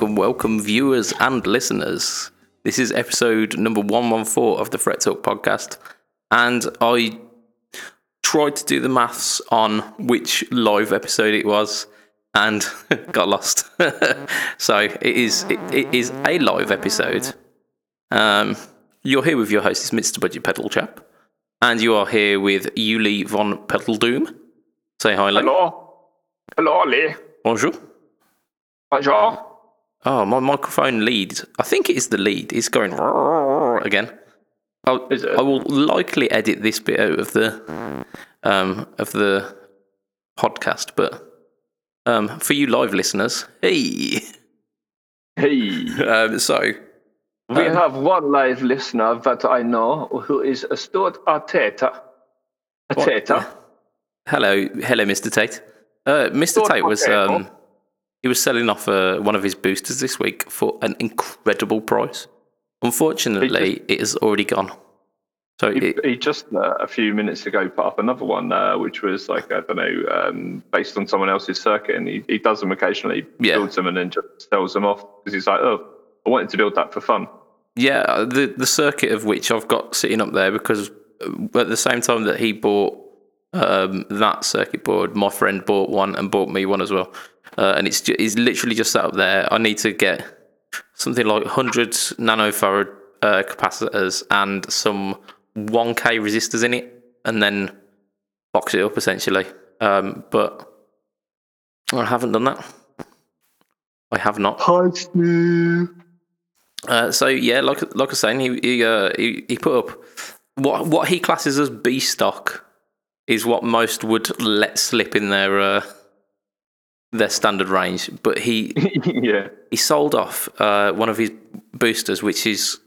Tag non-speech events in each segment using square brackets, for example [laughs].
Welcome, welcome, viewers and listeners. This is episode number 114 of the Fret Talk podcast. And I tried to do the maths on which live episode it was and [laughs] got lost. [laughs] so it is it, it is a live episode. Um, you're here with your host, it's Mr. Budget Pedal Chap. And you are here with Yuli von Pedaldoom. Say hi, Lee. Hello. Hello, Lee. Bonjour. Bonjour. Oh, my microphone lead. I think it is the lead. It's going [laughs] again. I'll, I will likely edit this bit out of the um, of the podcast, but um, for you live listeners, hey. Hey. [laughs] Um, so We Um, have one live listener that I know who is a Stuart Arteta. Arteta. hello, hello, Mr. Tate. Uh, Mr. Lord Tate was Potato. um, he was selling off uh, one of his boosters this week for an incredible price. Unfortunately, it has already gone. So He, it, he just uh, a few minutes ago put up another one, uh, which was like I don't know, um, based on someone else's circuit, and he, he does them occasionally, Yeah. builds them, and then just sells them off because he's like, oh, I wanted to build that for fun. Yeah, the the circuit of which I've got sitting up there because uh, at the same time that he bought um, that circuit board, my friend bought one and bought me one as well, uh, and it's it's literally just sat up there. I need to get something like 100 nanofarad uh, capacitors and some 1k resistors in it, and then box it up essentially. Um, but I haven't done that. I have not. Hi, Stu. Uh, so yeah, like like I was saying, he he, uh, he he put up what what he classes as B stock is what most would let slip in their uh, their standard range. But he [laughs] yeah. he sold off uh, one of his boosters, which is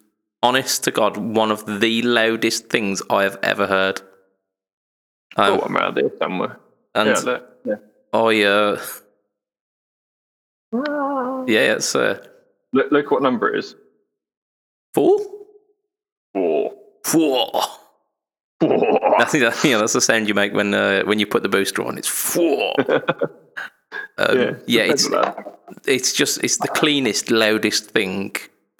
honest to God one of the loudest things I have ever heard. Um, Oh, I'm around here somewhere. and yeah, look. yeah. I uh, yeah, it's uh, Look, look what number it is. four. Four. Four. Four. I think that, yeah, that's the sound you make when uh, when you put the booster on. It's four. [laughs] Um, yeah, Yeah, it's depends on that. it's just it's the cleanest, loudest thing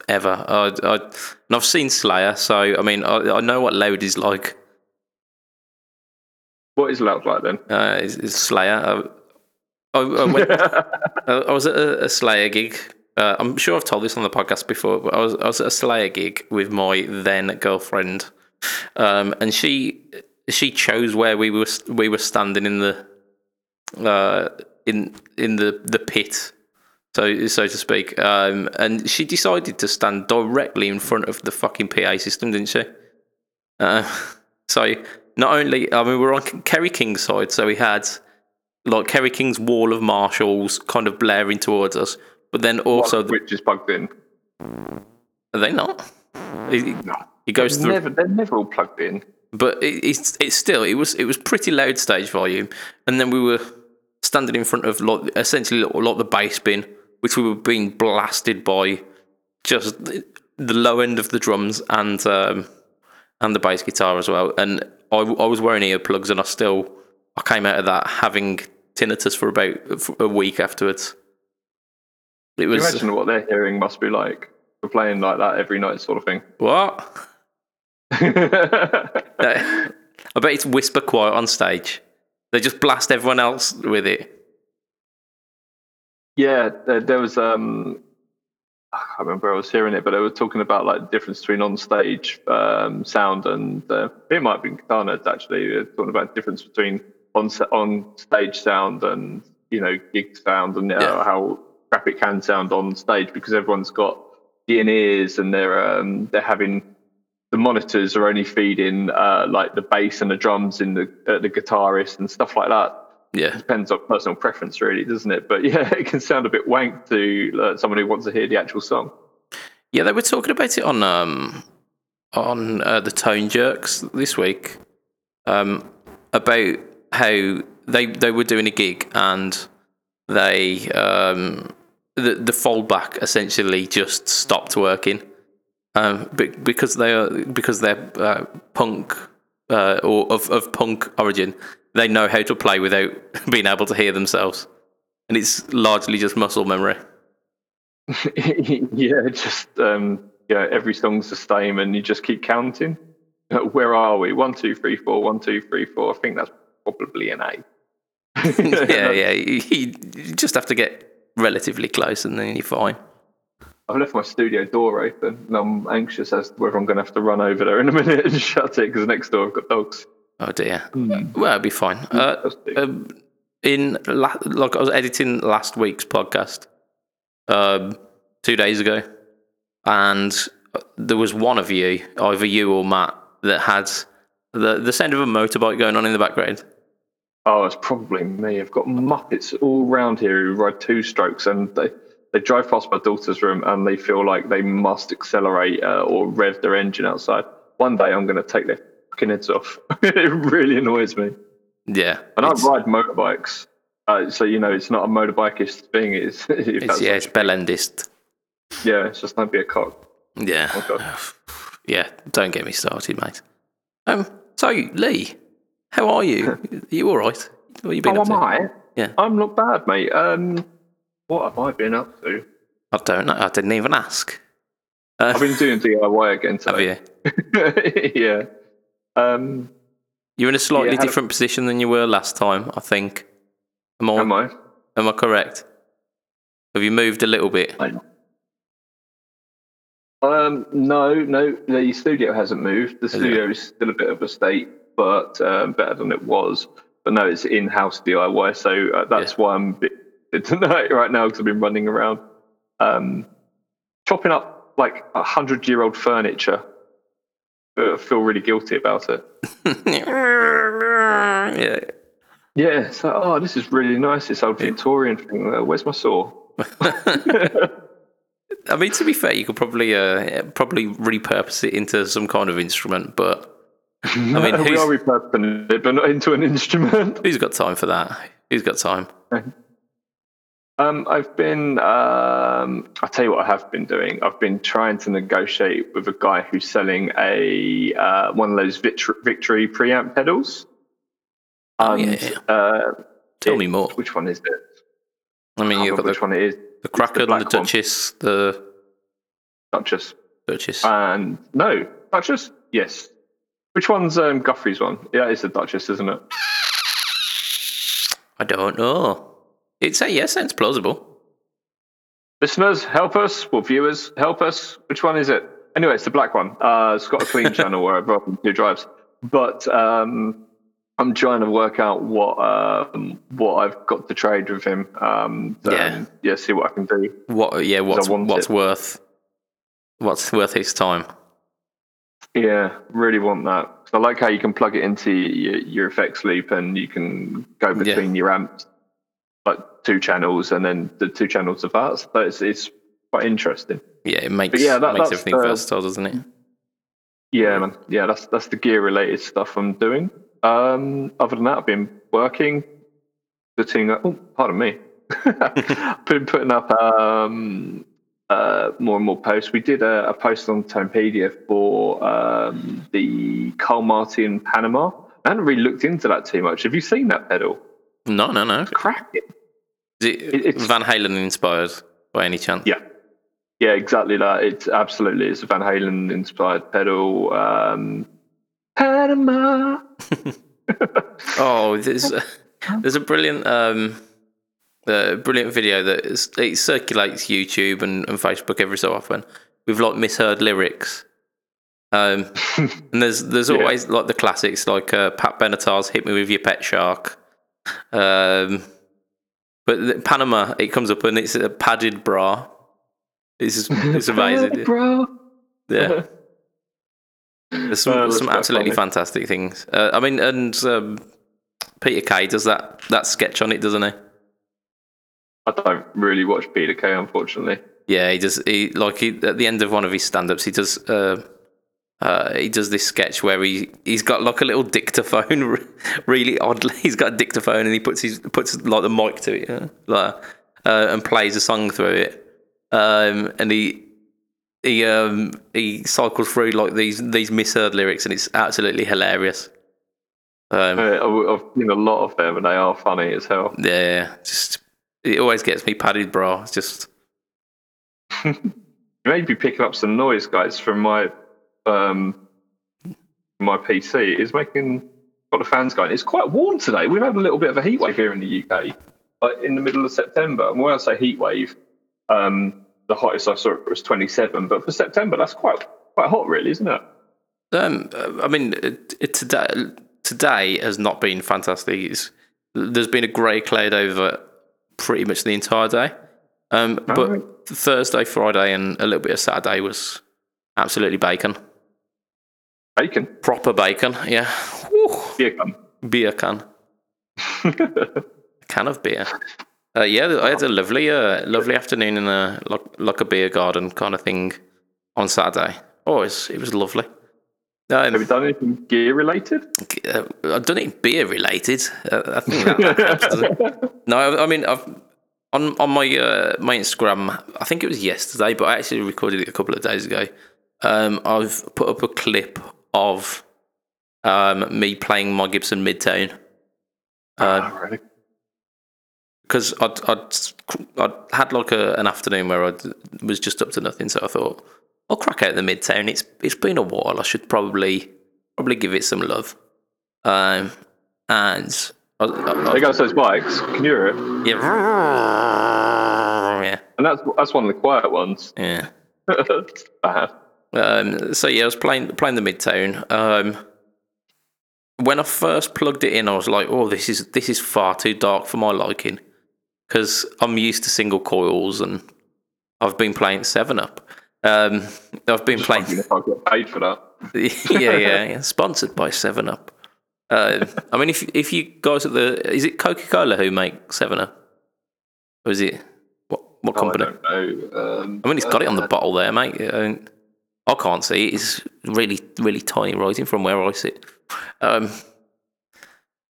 ever. I, I, and I've seen Slayer, so I mean I, I know what loud is like. What is loud like then? Uh, it's, it's Slayer. I, I, I, [laughs] went, I was at a, a Slayer gig. Uh, I'm sure I've told this on the podcast before, but I was I was at a Slayer gig with my then girlfriend, um, and she she chose where we were we were standing in the uh, in in the the pit, so so to speak. Um, and she decided to stand directly in front of the fucking PA system, didn't she? Uh, [laughs] so not only I mean we're on Kerry King's side, so we had like Kerry King's wall of Marshalls kind of blaring towards us, but then also the, which is plugged in. are they not? It, No. it goes through, Never, they're never all plugged in. but it, it's it's still it was it was pretty loud stage volume, and then we were standing in front of like essentially like the bass bin, which we were being blasted by just the low end of the drums and um, and the bass guitar as well. And I, I was wearing earplugs, and I still I came out of that having tinnitus for about for a week afterwards. It was imagine what their hearing must be like for playing like that every night, sort of thing. what [laughs] I bet it's whisper quiet on stage. They just blast everyone else with it. yeah, there, there was. um I can't remember where I was hearing it, but they were talking about like the difference between on-stage um, sound and uh, it might have been nerds actually. Talking about the difference between on on stage sound and you know gig sound and uh, Yeah. how crap it can sound on stage because everyone's got in ears and they're um, they're having the monitors are only feeding uh, like the bass and the drums in the uh, the guitarist and stuff like that. Yeah, it Depends on personal preference, really, doesn't it? But [laughs] yeah, it can sound a bit wank to uh, someone who wants to hear the actual song. yeah. They were talking about it on um on uh, the Tone Jerks this week. Um, about how they they were doing a gig and they um the the foldback essentially just stopped working. Um, be- because they are because they're uh, punk uh, or of, of punk origin, they know how to play without [laughs] being able to hear themselves, and it's largely just muscle memory. [laughs] yeah, just um, yeah, every song's the same, and you just keep counting. Uh, Where are we? One, two, three, four. One, two, three, four. I think that's probably an A. [laughs] yeah, yeah. You, you just have to get relatively close, and then you're fine. I've left my studio door open, and I'm anxious as to whether I'm going to have to run over there in a minute and [laughs] shut it because next door I've got dogs. Oh dear. Well, it'll be fine. Uh, um, in la- like I was editing last week's podcast um, two days ago, and there was one of you, either you or Matt, that had the the sound of a motorbike going on in the background. Oh, it's probably me. I've got muppets all round here who ride two strokes, and they they drive past my daughter's room, and they feel like they must accelerate uh, or rev their engine outside. One day, I'm going to take their fucking heads off. [laughs] it really annoys me. Yeah, And I ride motorbikes, uh, so you know it's not a motorbikeist thing. [laughs] It's, it's yeah, it's bellendist. yeah, it's just don't be a cock. Yeah, Oh, [sighs] yeah. Don't get me started, mate. Um, so Lee, how are you? are [laughs] you all right? What you been Oh, up to? am I? Yeah. I'm not bad, mate. Um, what have I been up to? I don't know. I didn't even ask. Uh, I've been doing DIY again [laughs] have today. you? [laughs] yeah. Um, You're in a slightly Yeah, had a- different position than you were last time, I think. Am I, am I? am I correct? Have you moved a little bit? Um, no, no. The studio hasn't moved. The studio is still a bit of a state, but um, better than it was. But no, it's in-house DIY, so uh, that's why I'm a bit [laughs] tonight right now because I've been running around, um, chopping up like a hundred-year-old furniture. Uh, I feel really guilty about it. [laughs] yeah. Yeah, so oh, this is really nice. This old Victorian thing. Uh, where's my saw? [laughs] I mean, to be fair, you could probably uh, probably repurpose it into some kind of instrument, but I mean, we are repurposing it, but not into an instrument. who's got time for that? Who's got time? Um, I've been. Um, I'll tell you what I have been doing. I've been trying to negotiate with a guy who's selling a uh, one of those Victory, Victory preamp pedals. Oh, And, yeah. Uh, Tell it- me more. Which one is it? I mean, I you've got which the, one it is. the Kraken, the, one. Duchess, the Duchess. Duchess. And no, Duchess. Yes. Which one's um, Guthrie's one? Yeah, it's the Duchess, isn't it? I don't know. It's a yeah, sounds plausible. Listeners, help us. Well, viewers, help us. Which one is it? Anyway, it's the black one. Uh, it's got a clean [laughs] channel where I've got two drives. But um, I'm trying to work out what um, what I've got to trade with him. Um, Yeah. yeah, see what I can do. What? Yeah, what's what's it. worth what's worth his time? Yeah, really want that. I like how you can plug it into your, your effects loop and you can go between your amps, like two channels, and then the two channels of that. So it's, it's quite interesting. Yeah, it makes yeah, that- makes everything versatile, doesn't it? Yeah, man. Yeah, that's that's the gear related stuff I'm doing. Um, other than that, I've been working, putting. Oh, pardon me. I've [laughs] [laughs] been putting up um, uh, more and more posts. We did a, a post on Tonepedia for um, the Carl Martin Panama. I hadn't really looked into that too much. Have you seen that pedal? No, no, no. Cracking. Is it It- it's- Van Halen inspired by any chance? Yeah. Yeah, exactly that. It's absolutely it's a Van Halen inspired pedal. Um, Panama. [laughs] Oh, there's a, there's a brilliant um, uh, brilliant video that is, it circulates YouTube and, and Facebook every so often with like misheard lyrics. Um, [laughs] and there's there's Yeah. always like the classics like uh, Pat Benatar's "Hit Me with Your Pet Shark," um, but the, Panama it comes up and it's a padded bra. It's [laughs] it's amazing. bro. Yeah. [laughs] There's some, Oh, some absolutely funny. fantastic things. Uh, I mean, and um, Peter Kay does that that sketch on it, doesn't he? I don't really watch Peter Kay, unfortunately. Yeah, he does. He like he, at the end of one of his stand-ups, he does. Uh, uh, he does this sketch where he he's got like a little dictaphone, [laughs] really oddly. He's got a dictaphone and he puts his puts like the mic to it, yeah, like, uh, and plays a song through it. Um, and he he um he cycles through like these these misheard lyrics, and it's absolutely hilarious. Um, I've seen a lot of them, and they are funny as hell. yeah, just it always gets me padded bra. It's just [laughs] you may be picking up some noise, guys, from my um, my PC. is making got the fans going. It's quite warm today. We've had a little bit of a heat wave here in the UK, like in the middle of September. And when I say heat wave, um, the hottest I saw it was 27. But for September, that's quite quite hot, really, isn't it? Um, I mean, it, it, today today has not been fantastic. It's, there's been a grey cloud over pretty much the entire day. Um, but right. Thursday, Friday, and a little bit of Saturday was absolutely bacon. Bacon. Proper bacon, yeah. Woo. Beer can. Beer can. [laughs] can of beer. Uh, yeah, I had a lovely, uh, lovely afternoon in a like, like a beer garden kind of thing on Saturday. Oh, it was, it was lovely. Um, Have you done anything gear related? Uh, I've done it beer related. Uh, I think that, [laughs] No, I, I, mean, I've on on my uh, my Instagram. I think it was yesterday, but I actually recorded it a couple of days ago. Um, I've put up a clip of um, me playing my Gibson Midtown. Uh, Because I'd, I'd, I'd had like a, an afternoon where I was just up to nothing, so I thought I'll crack out the Midtown. It's it's been a while. I should probably probably give it some love. Um, and I, I, I, they got those bikes. Can you hear it? Yeah. [laughs] Yeah. And that's that's one of the quiet ones. Yeah. [laughs] bad. Um, so yeah, I was playing playing the Midtown. Um, when I first plugged it in, I was like, "Oh, this is this is far too dark for my liking," because I'm used to single coils and I've been playing Seven Up. Um, I've been playing. If I get paid for that. [laughs] yeah, yeah, yeah. Sponsored by Seven Up. Uh, I mean, if if you guys at the is it Coca Cola who make Seven Up, or is it what what company? Oh, I don't know. Um, I mean, it's got uh, it on the uh, bottle there, mate. I, can't see it. It's really really tiny writing from where I sit. Um,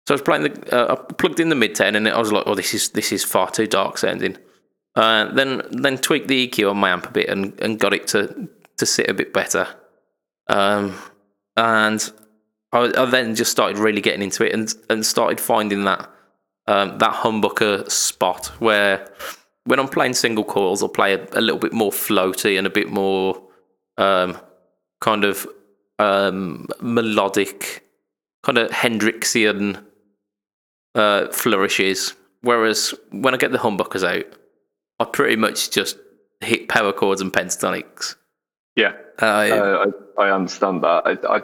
so I was playing the, uh, I plugged in the mid ten, and I was like, "Oh, this is this is far too dark sounding." Uh, then then tweaked the EQ on my amp a bit and, and got it to to sit a bit better. Um, and I, I, then just started really getting into it and and started finding that um, that humbucker spot where when I'm playing single coils, I'll play a, a little bit more floaty and a bit more um, kind of um, melodic, kind of Hendrixian uh, flourishes. Whereas when I get the humbuckers out, I pretty much just hit power chords and pentatonics. Yeah, uh, uh, I, I understand that. I, I,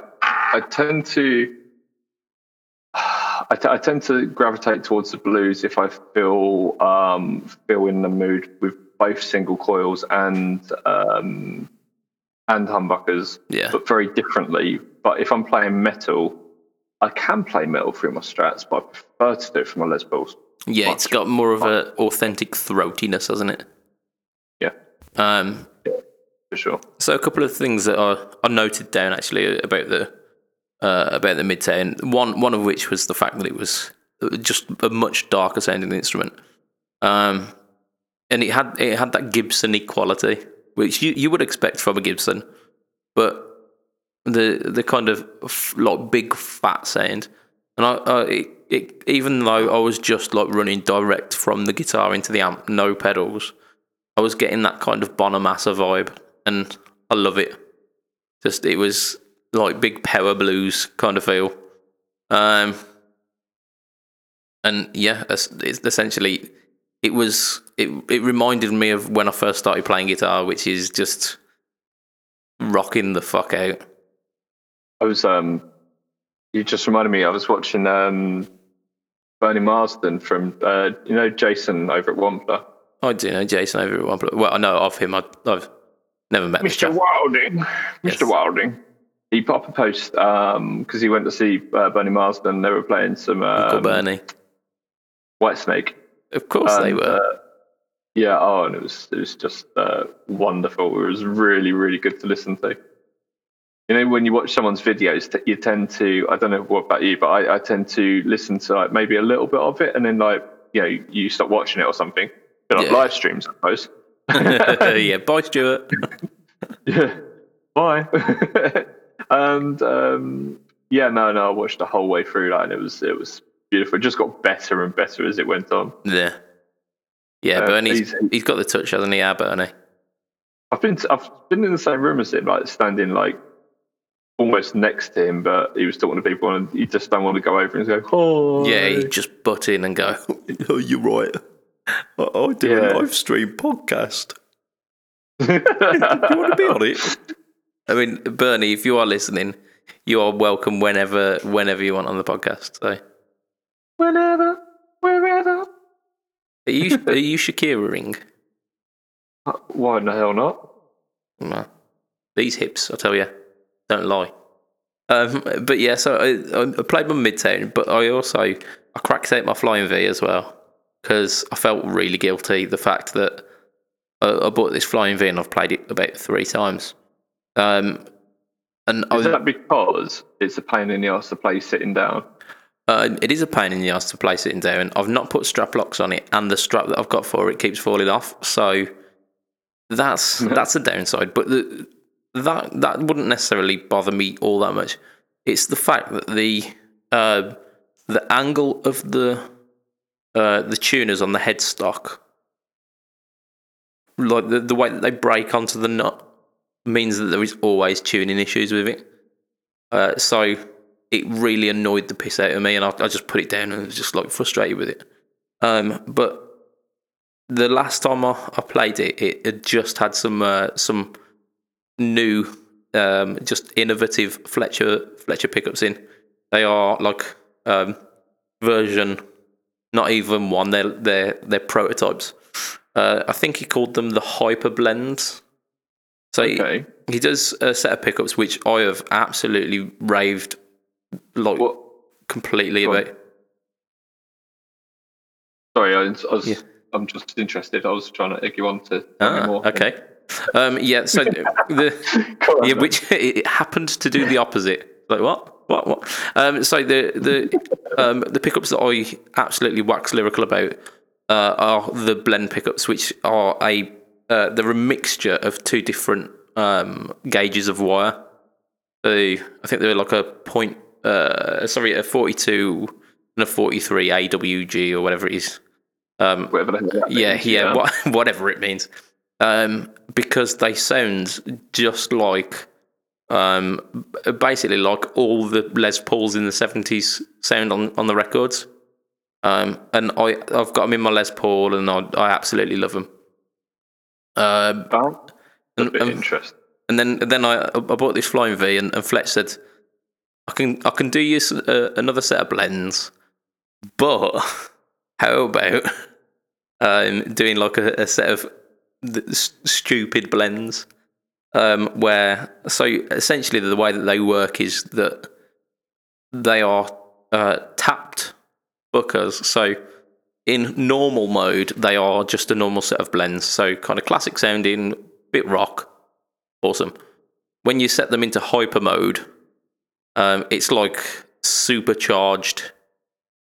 I tend to. [sighs] I, t- I tend to gravitate towards the blues if I feel um, feel in the mood with both single coils and um, and humbuckers, yeah. but very differently. But if I'm playing metal, I can play metal through my strats, but I prefer to do it from my Les Pauls. Yeah, it's got more of an authentic throatiness, hasn't it? Yeah. Um, yeah, for sure. So a couple of things that are, are noted down actually about the uh, about the Midtown. One one of which was the fact that it was just a much darker sounding instrument, um, and it had it had that Gibson quality, which you, you would expect from a Gibson, but the the kind of like big fat sound, and I, I it, it, even though I was just like running direct from the guitar into the amp, no pedals, I was getting that kind of Bonamassa vibe, and I love it. Just it was like big power blues kind of feel, um, and yeah, it's essentially it was it. It reminded me of when I first started playing guitar, which is just rocking the fuck out. I was um you just reminded me. I was watching um, Bernie Marsden from uh, you know Jason over at Wampler. I do know Jason over at Wampler. Well, I know of him. I, have never met Mr. Wilding. Yes. Mr. Wilding. He put up a post because um, he went to see uh, Bernie Marsden. They were playing some um, Uncle Bernie, Whitesnake. Of course and, they were. Uh, yeah. Oh, and it was it was just uh, wonderful. It was really really good to listen to you know when you watch someone's videos you tend to i don't know what about you but I, I, tend to listen to like maybe a little bit of it and then like you know you stop watching it or something like yeah. live streams i suppose [laughs] yeah bye stuart [laughs] yeah bye [laughs] and um, yeah no no i watched the whole way through that and it was it was beautiful it just got better and better as it went on yeah yeah uh, bernie's he's, he's got the touch hasn't he yeah bernie I've been I've been in the same room as him, like standing like almost next to him, but he was talking to people and he just don't want to go over and go, "Oh, Yeah, he just butt in and go, [laughs] oh, you're right. I, I do Yeah. a live stream podcast. do you want to be on it? I mean, Bernie, if you are listening, you are welcome whenever whenever you want on the podcast. So, whenever, wherever." are you [laughs] are you Shakira-ing? Uh, Why in the hell not? No. These hips, I tell you, don't lie. Um, but yeah, so I, I played my Midtown, but I also I cracked out my Flying V as well because I felt really guilty the fact that I, I bought this Flying V and I've played it about three times. Um, and Is was, that because it's a pain in the ass to play sitting down? Uh, it is a pain in the ass to play sitting down. I've not put strap locks on it, and the strap that I've got for it keeps falling off. So that's that's a downside. But the, that that wouldn't necessarily bother me all that much. It's the fact that the uh, the angle of the uh, the tuners on the headstock, like the, the way that they break onto the nut, means that there is always tuning issues with it. Uh, so it really annoyed the piss out of me, and I, I just put it down and was just like frustrated with it. Um, but the last time I, I played it, it had just had some uh, some new, um, just innovative Fletcher Fletcher pickups in. They are like um, version, not even one. They're they're they're prototypes. Uh, I think he called them the Hyper Blends. So he- he does a set of pickups which I have absolutely raved like What? completely on. about. Sorry, I was, I was Yeah. I'm just interested. I was trying to egg you on to Ah, more. okay. Um, yeah, so [laughs] the on, yeah, which it happened to do the opposite. Like what? What? What? Um, so the the um, the pickups that I absolutely wax lyrical about uh, are the blend pickups, which are a uh, they're a mixture of two different um, gauges of wire. So I think they're like a point, uh, sorry, a forty-two and a forty-three AWG or whatever it is. Um, Whatever the hell that yeah, means, yeah, wha- [laughs] whatever it means. Um, because they sound just like, um, basically like all the Les Pauls in the seventies sound on, on the records. Um, and I I've got them in my Les Paul, and I I absolutely love them. Um, a and, bit and, interesting. and then then I I bought this Flying V, and, and Fletch said, "I can I can do you uh, another set of blends, but [laughs] how about um, doing like a, a set of th- stupid blends, um, where so essentially the way that they work is that they are uh, tapped buckers. So in normal mode, they are just a normal set of blends. So kind of classic sounding, bit rock, awesome. When you set them into hyper mode, um, it's like supercharged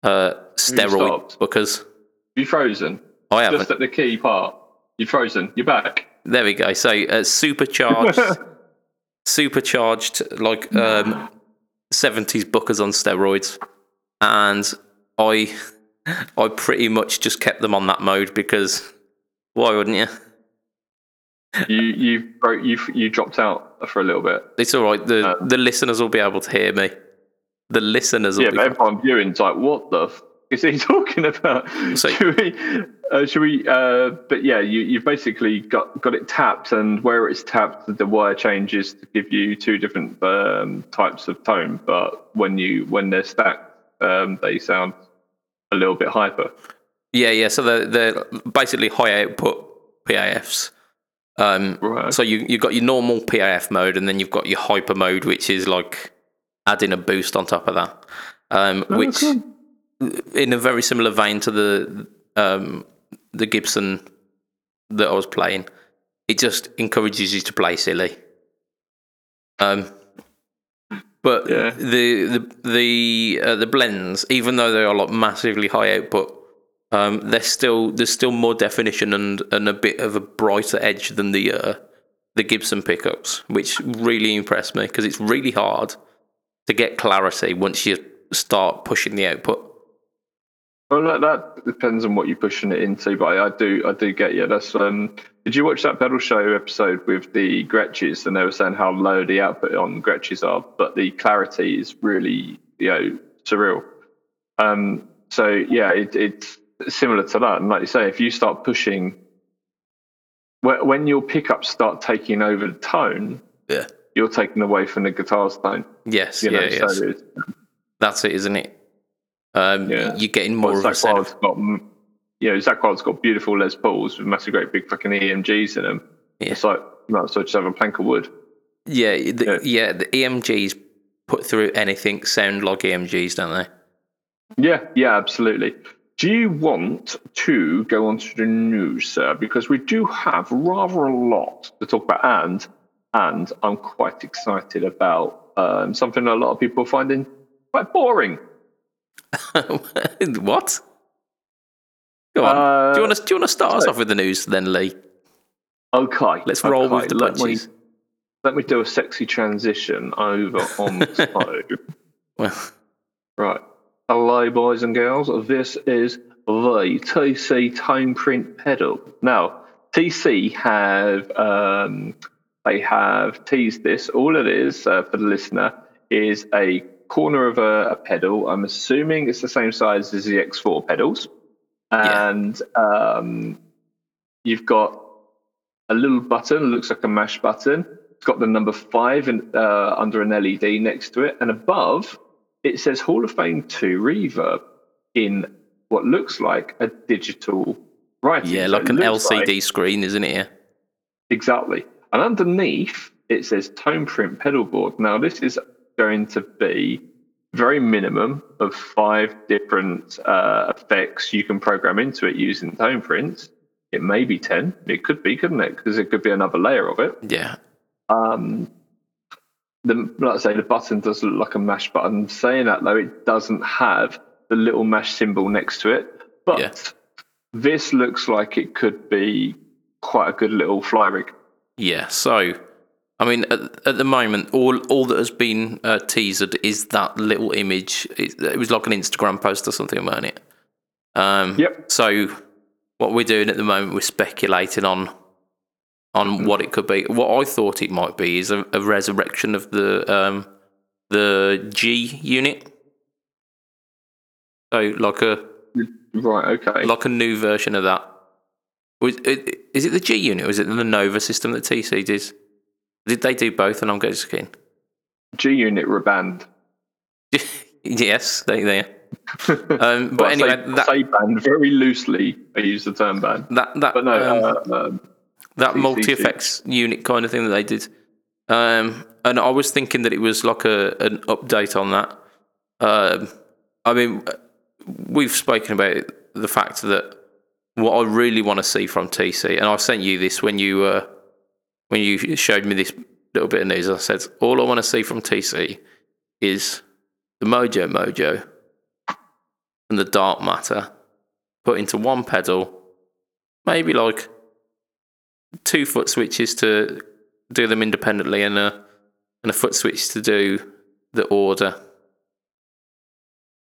uh, steroid stopped? buckers. You frozen? I haven't. Just at the key part. You're frozen. You're back. There we go. So uh, supercharged, [laughs] supercharged like [sighs] um, 70s buckers on steroids, and I, I pretty much just kept them on that mode because why wouldn't you? You you broke you you dropped out for a little bit. It's all right. The Um, the listeners will be able to hear me. The listeners will Yeah, be. but everyone viewing's like, what the f- is he [laughs] talking about? So- should we? Uh, should we? Uh, but yeah, you you've basically got got it tapped, and where it's tapped, the wire changes to give you two different um, types of tone. But when you when they're stacked, um, they sound a little bit hyper. Yeah, yeah. So they're, they're basically high output PAFs. Um, Right. So you you've got your normal PAF mode, and then you've got your hyper mode, which is like adding a boost on top of that. Um, which, in a very similar vein to the um, the Gibson that I was playing, it just encourages you to play silly. Um, but Yeah. the the the uh, the blends, even though they are like massively high output, um, they're still there's still more definition and and a bit of a brighter edge than the uh, the Gibson pickups, which really impressed me because it's really hard to get clarity once you start pushing the output. Well, that, that depends on what you're pushing it into, but I, I do I do get you. That's um. Did you watch that pedal show episode with the Gretsches? And they were saying how low the output on Gretsches are, but the clarity is really you know surreal. Um. So yeah, it, it's similar to that. And like you say, if you start pushing, when your pickups start taking over the tone, Yeah. you're taking away from the guitar's tone. Yes. You know, yeah. So it's, That's it, isn't it? Um, Yeah. You're getting more Well, of a Zach set Wild's of, got, you know, Zakk Wylde's got beautiful Les Pauls with massive, great big fucking EMGs in them. Yeah. It's like, as well just have a plank of wood. yeah, the, Yeah. yeah. The EMGs put through anything sound like EMGs, don't they? Yeah, yeah, absolutely. Do you want to go on to the news, sir? Because we do have rather a lot to talk about, and and I'm quite excited about um, something a lot of people are finding quite boring. [laughs] what? Go on. Uh, do you want to do you want to start us off with the news then, Lee? Okay, Let's roll okay, with the let me- punches. Let me do a sexy transition over on. [laughs] Well, Right. Hello, boys and girls. This is the TC Tone Print pedal. Now, TC have um, they have teased this. All it is uh, for the listener is a corner of a, a pedal. I'm assuming it's the same size as the X4 pedals, Yeah. and um, you've got a little button. Looks like a mash button. It's got the number five and uh, under an LED next to it, and above it says Hall of Fame 2 reverb in what looks like a digital writing. yeah, like it an LCD like- screen, isn't it? Yeah. exactly. And underneath it says Tone Print pedal board. Now, this is going to be very minimum of five different uh, effects you can program into it using Tone Prints. It may be 10. It could be, couldn't it? Because it could be another layer of it. Yeah. Um, the like I say, the button does look like a mash button. Saying that though, it doesn't have the little mash symbol next to it. But Yeah. this looks like it could be quite a good little fly rig. Yeah. So, I mean, at, at the moment, all all that has been uh, teased is that little image. It, it was like an Instagram post or something, wasn't it? Um, Yep. So, what we're doing at the moment, we're speculating on on what it could be. What I thought it might be is a, a resurrection of the um, the G unit. So, like a Right. Okay. like a new version of that. Was it, is it the G unit or is it the Nova system that TC did? Did they do both? And I'm getting skin. G Unit reband. [laughs] yes, they they. Um, [laughs] but I anyway, say, that say banned very loosely. I use the term band. that that But no, um, uh, um, that multi effects unit kind of thing that they did. Um, and I was thinking that it was like a an update on that. Um, I mean, we've spoken about the fact that what I really want to see from TC, and I sent you this when you uh, when you showed me this little bit of news. I said all I want to see from TC is the Mojo Mojo and the Dark Matter put into one pedal, maybe like two foot switches to do them independently and a and a foot switch to do the order.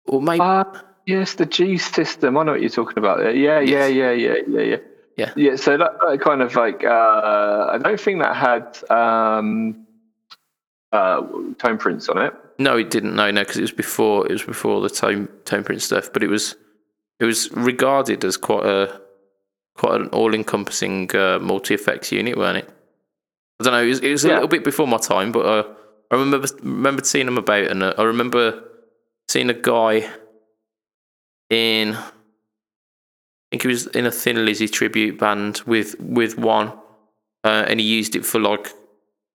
Or maybe uh, yes, the G system. I know what you're talking about. there. Yeah, yeah, Yes. yeah, yeah, yeah, yeah. Yeah. Yeah. So that, that kind of like uh, I don't think that had um, uh, tone prints on it. no, it didn't. No, no, because it was before it was before the tone tone print stuff. But it was it was regarded as quite a quite an all encompassing uh, multi effects unit, weren't it? I don't know. It was, it was a little bit before my time, but uh, I remember remembered seeing them about, and uh, I remember seeing a guy in. I think he was in a Thin Lizzy tribute band with with one, uh, and he used it for like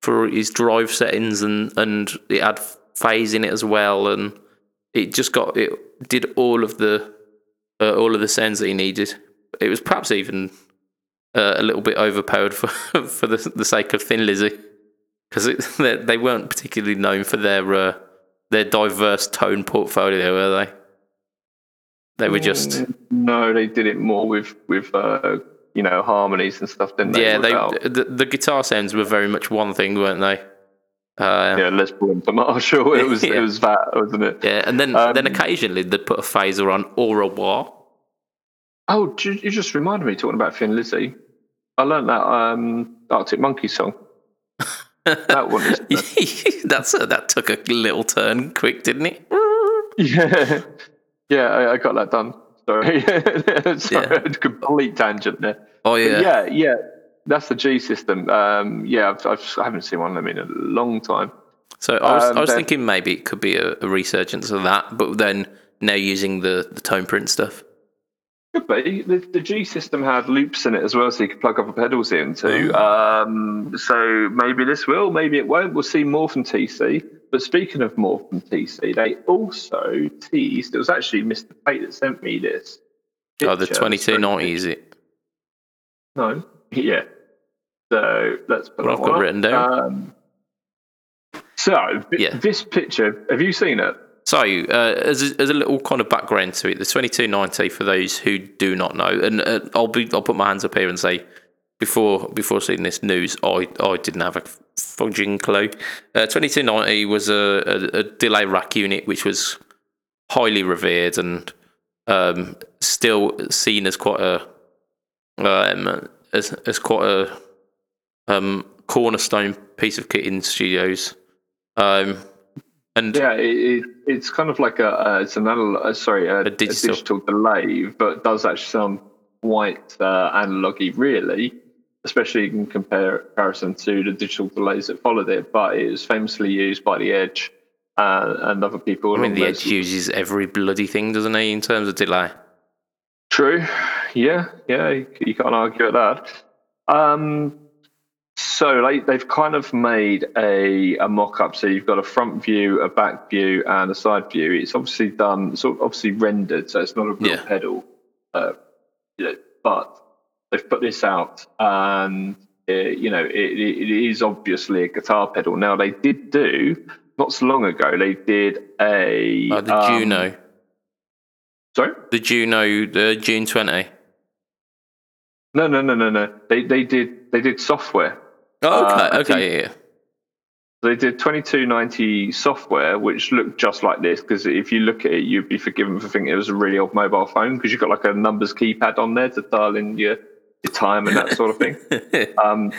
for his drive settings, and and it had phase in it as well, and it just got it did all of the uh, all of the sounds that he needed. It was perhaps even uh, a little bit overpowered for [laughs] for the the sake of Thin Lizzy, because [laughs] they they weren't particularly known for their uh, their diverse tone portfolio, were they? They were just Mm, no, they did it more with with uh, you know harmonies and stuff. Didn't they? yeah. They the, the guitar sounds were very much one thing, weren't they? Uh, Yeah, Les Paul and Marshall. It [laughs] was Yeah. it was that, wasn't it? yeah, and then Um, then occasionally they'd put a phaser on or a wah. Oh, you just reminded me talking about Thin Lizzy. I learned that um, Arctic Monkey song. that one. [laughs] That's a, that took a little turn quick, didn't it? [laughs] yeah, yeah. I, I got that done. Sorry, [laughs] sorry, Yeah. complete tangent there. Oh But yeah, yeah, yeah. That's the G system. Um, yeah, I've, I've, I haven't seen one of them in a long time. So I was, Um, I was then- thinking maybe it could be a, a resurgence of that, but then now using the, the tone print stuff. Could be. The, the G system had loops in it as well, so you could plug other pedals into. Oh. Um, so maybe this will, maybe it won't. We'll see more from TC. But speaking of more from TC, they also teased. It was actually Mr. Tate that sent me this. Oh, the picture. twenty two ninety is it? No. [laughs] Yeah. So let's put What I've got up. written down. Um, so Yeah. this picture, have you seen it? So, uh, as, a, as a little kind of background to it, the 2290, for those who do not know, and uh, I'll be I'll put my hands up here and say, before before seeing this news, I, I didn't have a fudging clue. Uh, 2290 was a, a, a delay rack unit which was highly revered and um, still seen as quite a um, as as quite a um, cornerstone piece of kit in studios. Um, and Yeah, it, it, it's kind of like a uh, it's an analog, uh, sorry, a, a digital. digital. delay, but does actually sound quite uh, analogy, really, especially in compare, comparison to the digital delays that followed it. But it was famously used by the Edge uh, and other people. I mean, the Edge uses every bloody thing, doesn't he, in terms of delay? True. Yeah, yeah, you, you can't argue with that. Um, so like they've kind of made a, a mock-up. So you've got a front view, a back view, and a side view. It's obviously done, sort obviously rendered, so it's not a real Yeah. pedal. Uh, you know, but they've put this out, and uh, you know it, it, it is obviously a guitar pedal. Now they did do not so long ago. They did a Oh, the um, Juno. Sorry. The Juno, the June 20. No, no, no, no, no. They they did they did software. Oh, okay, Uh, okay, yeah, yeah. They did 2290 software, which looked just like this. Because if you look at it, you'd be forgiven for thinking it was a really old mobile phone because you've got like a numbers keypad on there to dial in your your time and that sort of thing. [laughs] Um,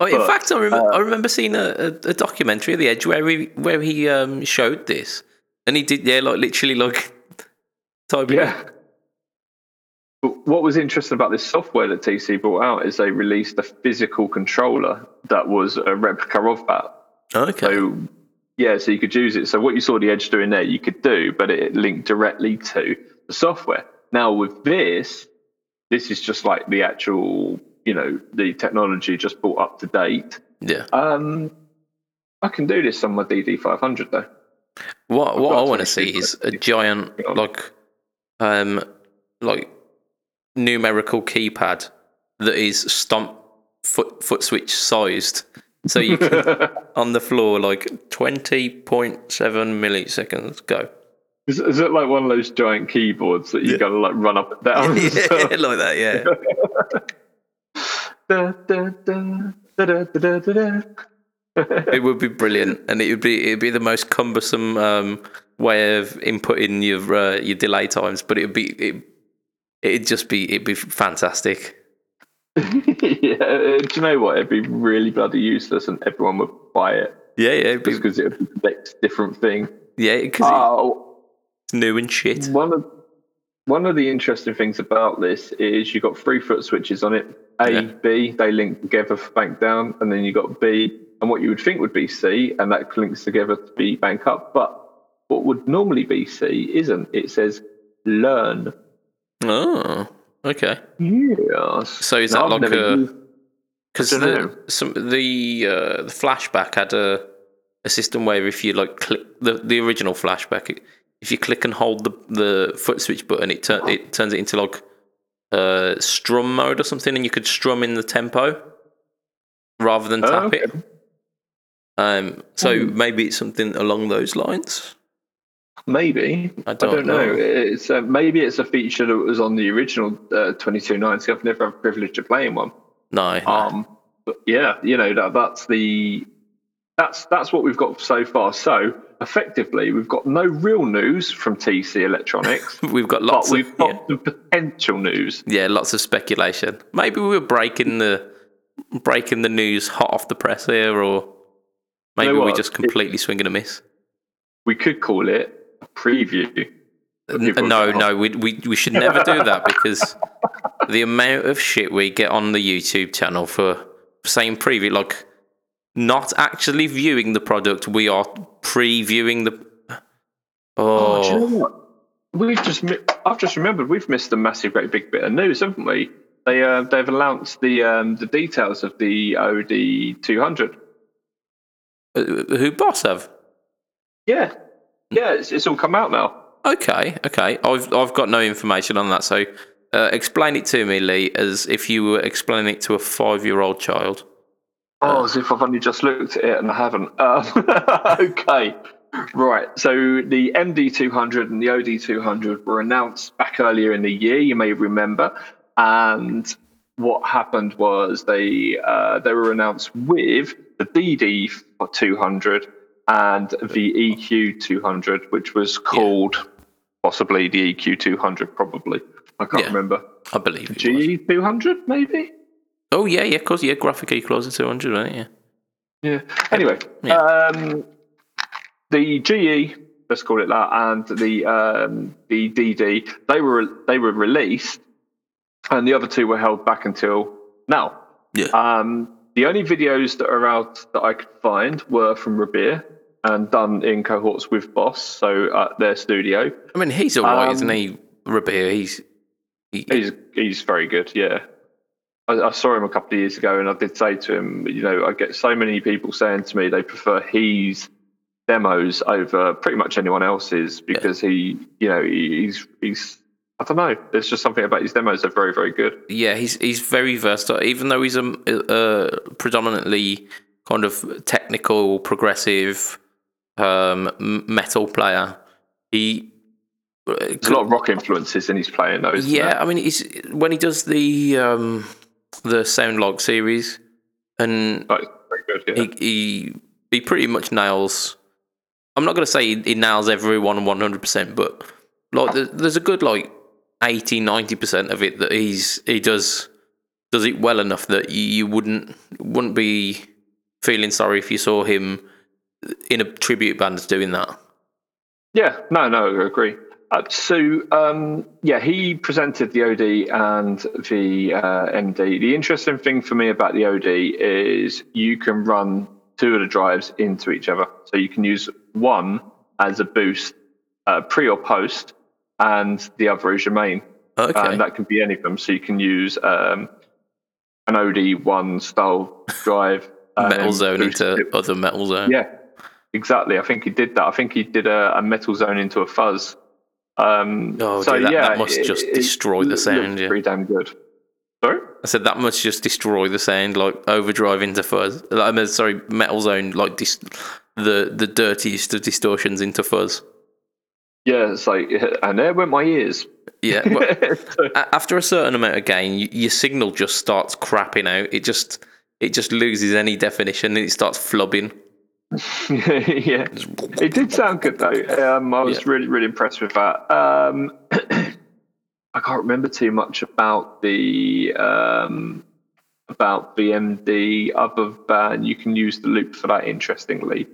Oh, in But, fact, I, rem- uh, I remember seeing a, a, a documentary of the Edge where he where he um, showed this, and he did yeah, like literally like [laughs] typing. yeah. But what was interesting about this software that TC brought out is they released a physical controller that was a replica of that. Okay. So yeah, so you could use it. So what you saw the Edge doing there, you could do, but it linked directly to the software. Now with this, this is just like the actual, you know, the technology just brought up to date. yeah. Um, I can do this on my DD500 though. What what I want to see is a giant like um like numerical keypad that is stomp foot foot switch sized. So you can [laughs] on the floor like twenty point seven milliseconds go. Is, is it like one of those giant keyboards that you gotta like run up and down? [laughs] yeah, [laughs] like that, yeah. Da, da, da. it would be brilliant, and it would be it'd be the most cumbersome um, way of inputting your uh, your delay times, but it'd be it, it'd just be it'd be fantastic. [laughs] yeah, uh, do you know what? It'd be really bloody useless, and everyone would buy it Yeah, yeah, it'd just because it would be the next different thing. yeah, because Oh, it's new and shit. one of one of the interesting things about this is you've got three foot switches on it. A, Yeah. B, they link together for bank down, and then you've got B, and what you would think would be C, and that links together to be bank up. But what would normally be C isn't. It says learn. Oh, okay. Yes. So is Now, that I've like a because the some the uh, the flashback had a a system where if you like click the the original flashback, if you click and hold the the foot switch button, it turn it turns it into like uh, strum mode or something, and you could strum in the tempo rather than Oh, tap okay. it. Um, so Hmm. maybe it's something along those lines. Maybe I I don't don't, know. know. It's uh, maybe it's a feature that was on the original uh, 2290. I've never had the privilege of playing one. No. Um, but yeah, you know that that's the that's that's what we've got so far. So effectively, we've got no real news from TC Electronics, [laughs] We've got but lots of we've got yeah, the potential news. yeah, lots of speculation. Maybe we were breaking the breaking the news hot off the press here, or maybe know we what? just completely swing and a miss. We could call it preview. No, no, we, we we should never do that because [laughs] the amount of shit we get on the YouTube channel for saying preview, like not actually viewing the product, we are previewing the. Oh, do you Oh, know what? We've just I've just remembered we've missed a massive, great big bit of news, haven't we? They uh, they've announced the um, the details of the OD two hundred. uh, who boss have? Yeah, yeah, it's, it's all come out now. Okay, okay. I've I've got no information on that, so uh, explain it to me, Lee, as if you were explaining it to a five-year-old child. Oh, as if I've only just looked at it and I haven't. Um, [laughs] okay, right. So the MD200 and the OD200 were announced back earlier in the year. You may remember, and what happened was they uh, they were announced with the DD200 and the EQ200, which was called possibly the EQ200, probably. I can't Yeah. remember. I believe it was. GE200, maybe. Oh yeah, yeah, of course, yeah. Graphic E closer to hundred, right? Yeah. Yeah. Anyway, Yeah. um, the GE, let's call it that, and the um, the DD, they were they were released, and the other two were held back until now. Yeah. Um, the only videos that are out that I could find were from Rabea and done in cohorts with Boss, so at their studio. I mean, he's alright, Um, isn't he, Rabea? He's he, He's he's very good, yeah. I, I saw him a couple of years ago, and I did say to him, you know, I get so many people saying to me they prefer his demos over pretty much anyone else's because he, you know, he, he's he's I don't know. There's just something about his demos are very very good. yeah, he's he's very versatile. Even though he's a, a predominantly kind of technical, progressive um, metal player, he a lot of rock influences in his playing, though. Yeah. there? I mean, he's when he does the um, the sound log series, and Like, good. Yeah. he, he he pretty much nails. I'm not going to say he, he nails everyone 100, percent but like there's a good like 80, 90 percent of it that he's he does does it well enough that you, you wouldn't wouldn't be feeling sorry if you saw him in a tribute band doing that. Yeah, no, no, I agree. Uh, so, um, yeah, he presented the OD and the uh, MD. The interesting thing for me about the OD is you can run two of the drives into each other. So you can use one as a boost, uh, pre or post, and the other is your main. Okay, And that can be any of them. So you can use um, an OD1 style drive. metal then zone into it other metal zone. yeah, exactly. I think he did that. I think he did a, a metal zone into a fuzz. Um, Oh, so that- yeah, that must it- just it destroy the sound, yeah. Pretty damn good. Sorry. I said that must just destroy the sound, like overdrive into fuzz. I mean, sorry, metal zone, like dis- the the dirtiest of distortions into fuzz. Yeah, it's like, [laughs] and there went my ears. Yeah. well, [laughs] after a certain amount of gain, your signal just starts crapping out. It just it just loses any definition and it starts flubbing. Yeah, it did sound good though. Um, I was Yeah. really, really impressed with that. Um, [clears throat] I can't remember too much about the um, about BMD other than you can use the loop for that. Interestingly,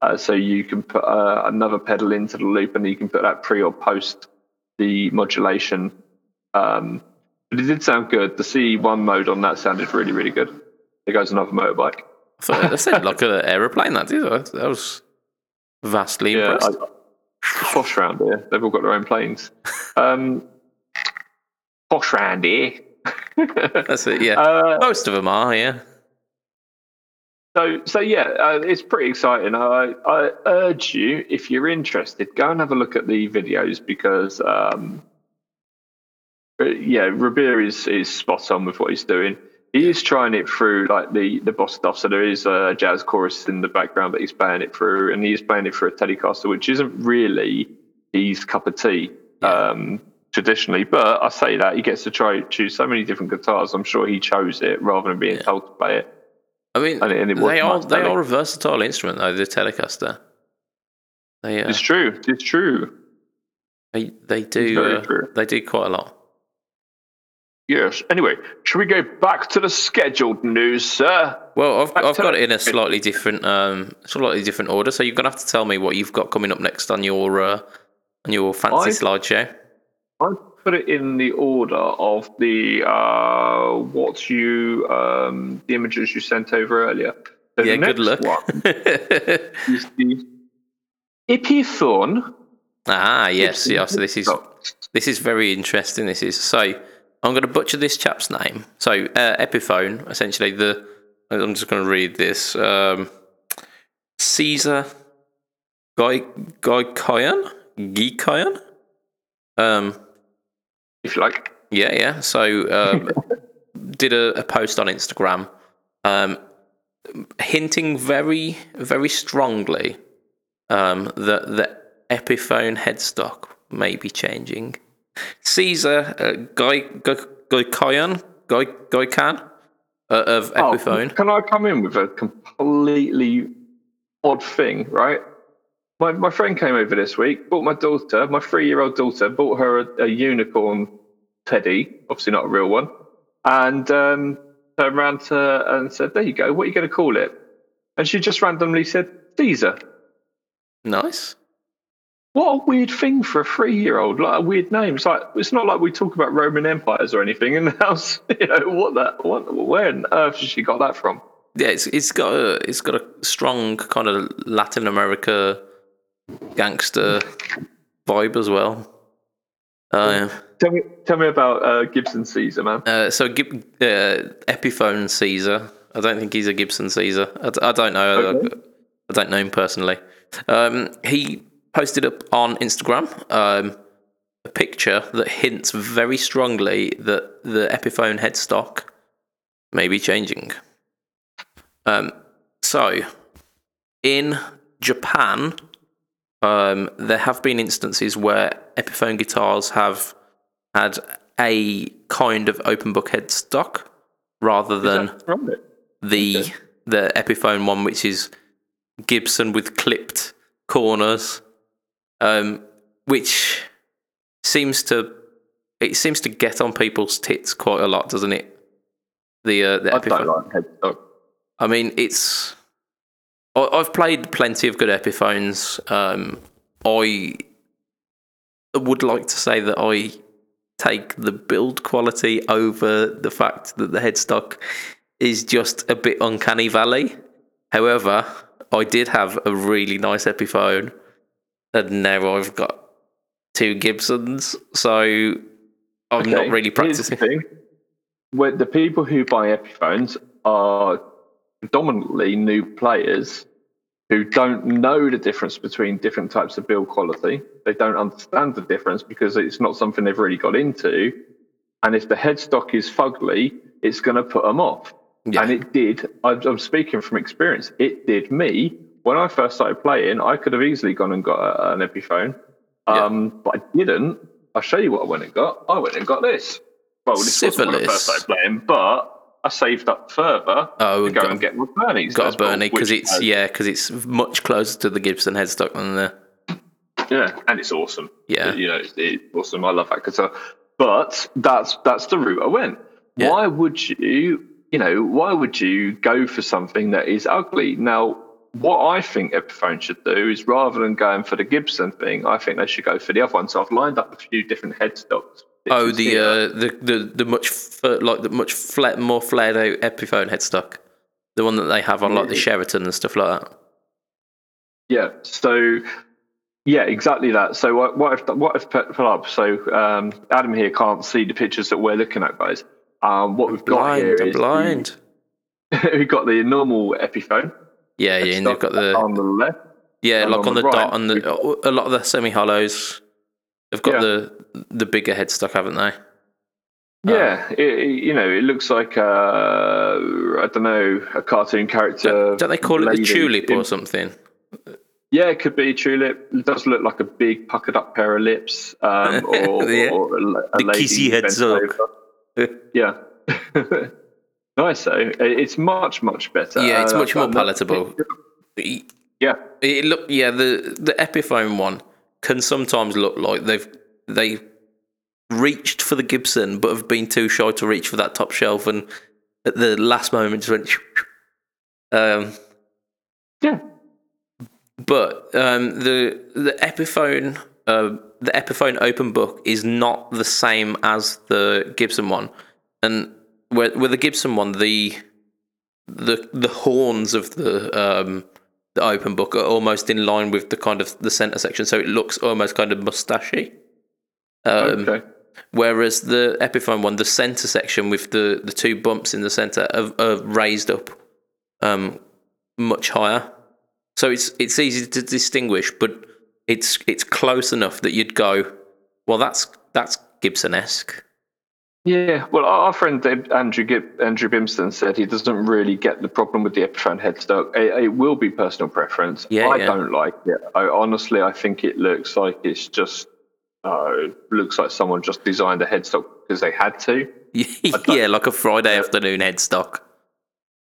uh, so you can put uh, another pedal into the loop, and you can put that pre or post the modulation. Um, but it did sound good. The C1 mode on that sounded really, really good. There goes another motorbike. I thought that sounded like an aeroplane. That did. I I was vastly Yeah, impressed. I, posh round here. They've all got their own planes. Um, posh round here. [laughs] That's it. Yeah, uh, most of them are. Yeah. so, so yeah, uh, it's pretty exciting. I, I urge you, if you're interested, go and have a look at the videos because, um, yeah, Rabea is is spot on with what he's doing. He is trying it through like the the boss stuff. So there is a jazz chorus in the background that he's playing it through, and he's playing it for a Telecaster, which isn't really his cup of tea um, traditionally. But I say that he gets to try choose so many different guitars. I'm sure he chose it rather than being Yeah. told to play it. I mean, And it- and it they are they are a versatile instrument though. The Telecaster. They uh, It's true. It's true. they they do uh, they do quite a lot. Yes. Anyway, should we go back to the scheduled news, sir? Well, I've Back I've got it in a slightly different um slightly different order. So you're gonna have to tell me what you've got coming up next on your uh, on your fancy I- slideshow. I put it in the order of the uh, what you um, the images you sent over earlier. So Yeah, good luck. One [laughs] is the Epiphone. ah, yes, yeah. So this is this is very interesting. This is so. I'm going to butcher this chap's name. So uh, Epiphone, essentially the. I'm just going to read this. Um, Caesar Guy Guy Gueikian. Um, if you like. Yeah, yeah. So um, [laughs] did a, a post on Instagram, um, hinting very, very strongly um, that the Epiphone headstock may be changing. Caesar uh, Guy Guy Guy Goykan uh, of Oh, Epiphone. can I come in with a completely odd thing, right? My, my friend came over this week, bought my daughter, my three year old daughter, bought her a, a unicorn teddy, obviously not a real one, and um, turned around to her and said, There you go, what are you going to call it? And she just randomly said, Caesar. Nice. What a weird thing for a three year old, like a weird name. It's like it's not like we talk about Roman empires or anything in the house. [laughs] You know, what that what where on earth has she got that from? Yeah, it's it's got a it's got a strong kind of Latin America gangster vibe as well. Uh, Tell me, tell me about uh, Gibson Caesar, man. Uh, so Gib- uh, Epiphone Caesar. I don't think he's a Gibson Caesar. I, d- I don't know. Okay. I, don't know him personally. Um, he posted up on Instagram um, a picture that hints very strongly that the Epiphone headstock may be changing. Um, so, in Japan, um, there have been instances where Epiphone guitars have had a kind of open book headstock rather than Is that right? the the Epiphone one, which is Gibson with clipped corners, um, which seems to it seems to get on people's tits quite a lot, doesn't it? The uh, the I Epiphone. don't like headstock. I mean, it's. I- I've played plenty of good Epiphones. Um, I would like to say that I take the build quality over the fact that the headstock is just a bit uncanny valley. However, I did have a really nice Epiphone, and now I've got two Gibsons, so I'm not Okay, really here's the practicing. thing. Where the people who buy Epiphones are predominantly new players who don't know the difference between different types of build quality. They don't understand the difference because it's not something they've really got into. And if the headstock is fugly, it's going to put them off. Yeah. And it did. I'm speaking from experience. It did me when I first started playing. I could have easily gone and got a, an Epiphone, Yeah. um, but I didn't. I'll show you what I went and got. I went and got this. Well, this wasn't when I first started playing, but I saved up further Oh, to go got- and get my Burny's. got a Bernie because it's has- yeah because it's much closer to the Gibson headstock than the yeah, and it's awesome. Yeah. you know, it's, it's awesome. I love that guitar. But that's that's the route I went. Yeah. Why would you, you know, why would you go for something that is ugly? Now, what I think Epiphone should do is rather than going for the Gibson thing, I think they should go for the other one. So I've lined up a few different headstocks. oh the uh, the the the much f- like the much flat more flared out Epiphone headstock, the one that they have on like the Sheraton and stuff like that. Yeah. So, yeah, exactly that. So what, what I've what I've put, up. So um, Adam here can't see the pictures that we're looking at, guys. Um, what we've got here Blind, I'm is blind. [laughs] we've got the normal Epiphone. Yeah, yeah, and they've got the on the left. yeah, like on on the the right, dot and the a lot of the semi hollows. They've got Yeah. the the bigger headstock, haven't they? Yeah, it, it- you know, it looks like uh, I don't know a cartoon character. Don't, don't they call it the tulip in- or something? Yeah, it could be tulip. It does look like a big puckered up pair of lips, um, [laughs] or, Yeah. or a, a The lady kissy bent headstock. over. [laughs] Yeah. [laughs] nicer. It's much much better. Yeah, it's Uh, much more palatable. Yeah, It look yeah the the Epiphone one can sometimes look like they've they reached for the Gibson but have been too shy to reach for that top shelf and at the last moment just went. Um, yeah. but um, the the Epiphone uh, the Epiphone Open Book is not the same as the Gibson one, and with, with the Gibson one the the the horns of the um, the Open Book are almost in line with the kind of the center section, so it looks almost kind of mustachy. Um, okay. Whereas the Epiphone one, the center section with the, the two bumps in the center are, are raised up um, much higher. So it's it's easy to distinguish, but it's it's close enough that you'd go, well, that's that's Gibson esque. Yeah, well, our friend Andrew Gib- Andrew Bimston said he doesn't really get the problem with the Epiphone headstock. It, it will be personal preference. Yeah, I yeah. don't like it. I honestly, I think it looks like it's just uh, looks like someone just designed a headstock because they had to. [laughs] yeah, like a Friday afternoon headstock.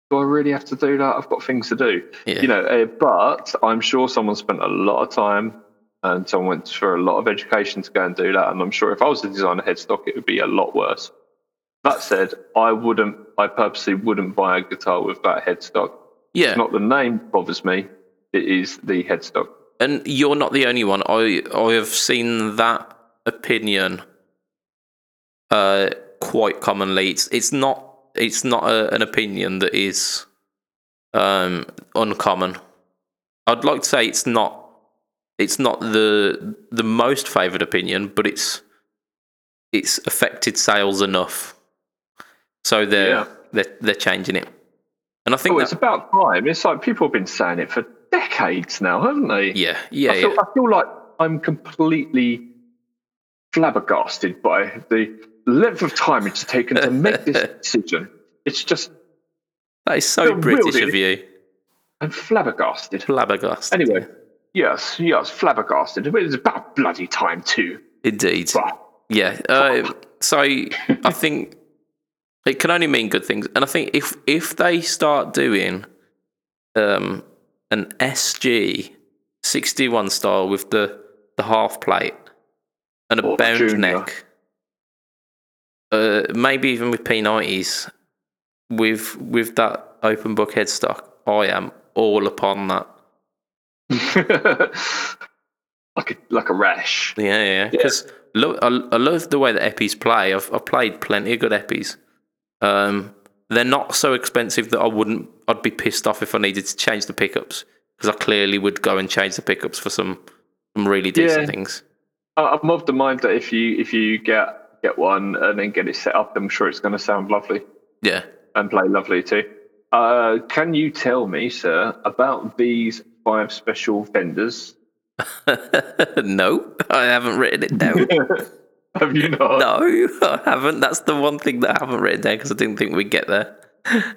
Do I really have to do that? I've got things to do. Yeah. You know, uh, but I'm sure someone spent a lot of time and someone went through a lot of education to go and do that. And I'm sure if I was a designer headstock, it would be a lot worse. That said, I wouldn't, I purposely wouldn't buy a guitar with that headstock. Yeah, Not the name bothers me, it is the headstock. and you're not the only one. I I have seen that opinion uh, quite commonly. It's it's not it's not a, an opinion that is um, uncommon. I'd like to say it's not it's not the the most favoured opinion, but it's it's affected sales enough, so they're Yeah. they're, they're changing it. And I think Oh, that, it's about time. It's like people have been saying it for decades now, haven't they? yeah yeah I feel, yeah I feel like I'm completely flabbergasted by the length of time it's taken to make this [laughs] decision. It's just, that is so British of you, I'm flabbergasted. flabbergasted. Anyway, yes, yes, flabbergasted. But it's about bloody time too. Indeed. Bah. Yeah. Uh, so I [laughs] think it can only mean good things, and I think if if they start doing um, an SG sixty one style with the the half plate and a Or bound neck, uh, maybe even with P nineties, with with that open book headstock, I am all upon that. [laughs] like a like a rash. Yeah, yeah. Because lo- I, I love the way that Eppies play. I've I've played plenty of good Eppies. Um, they're not so expensive that I wouldn't. I'd be pissed off if I needed to change the pickups because I clearly would go and change the pickups for some some really decent Yeah. things. I'm of the mind that if you if you get get one and then get it set up, I'm sure it's going to sound lovely Yeah. and play lovely too. Uh, can you tell me, sir, about these five special vendors? [laughs] no, I haven't written it down. [laughs] Have you not? no, [laughs] I haven't. That's the one thing that I haven't written down because I didn't think we'd get there.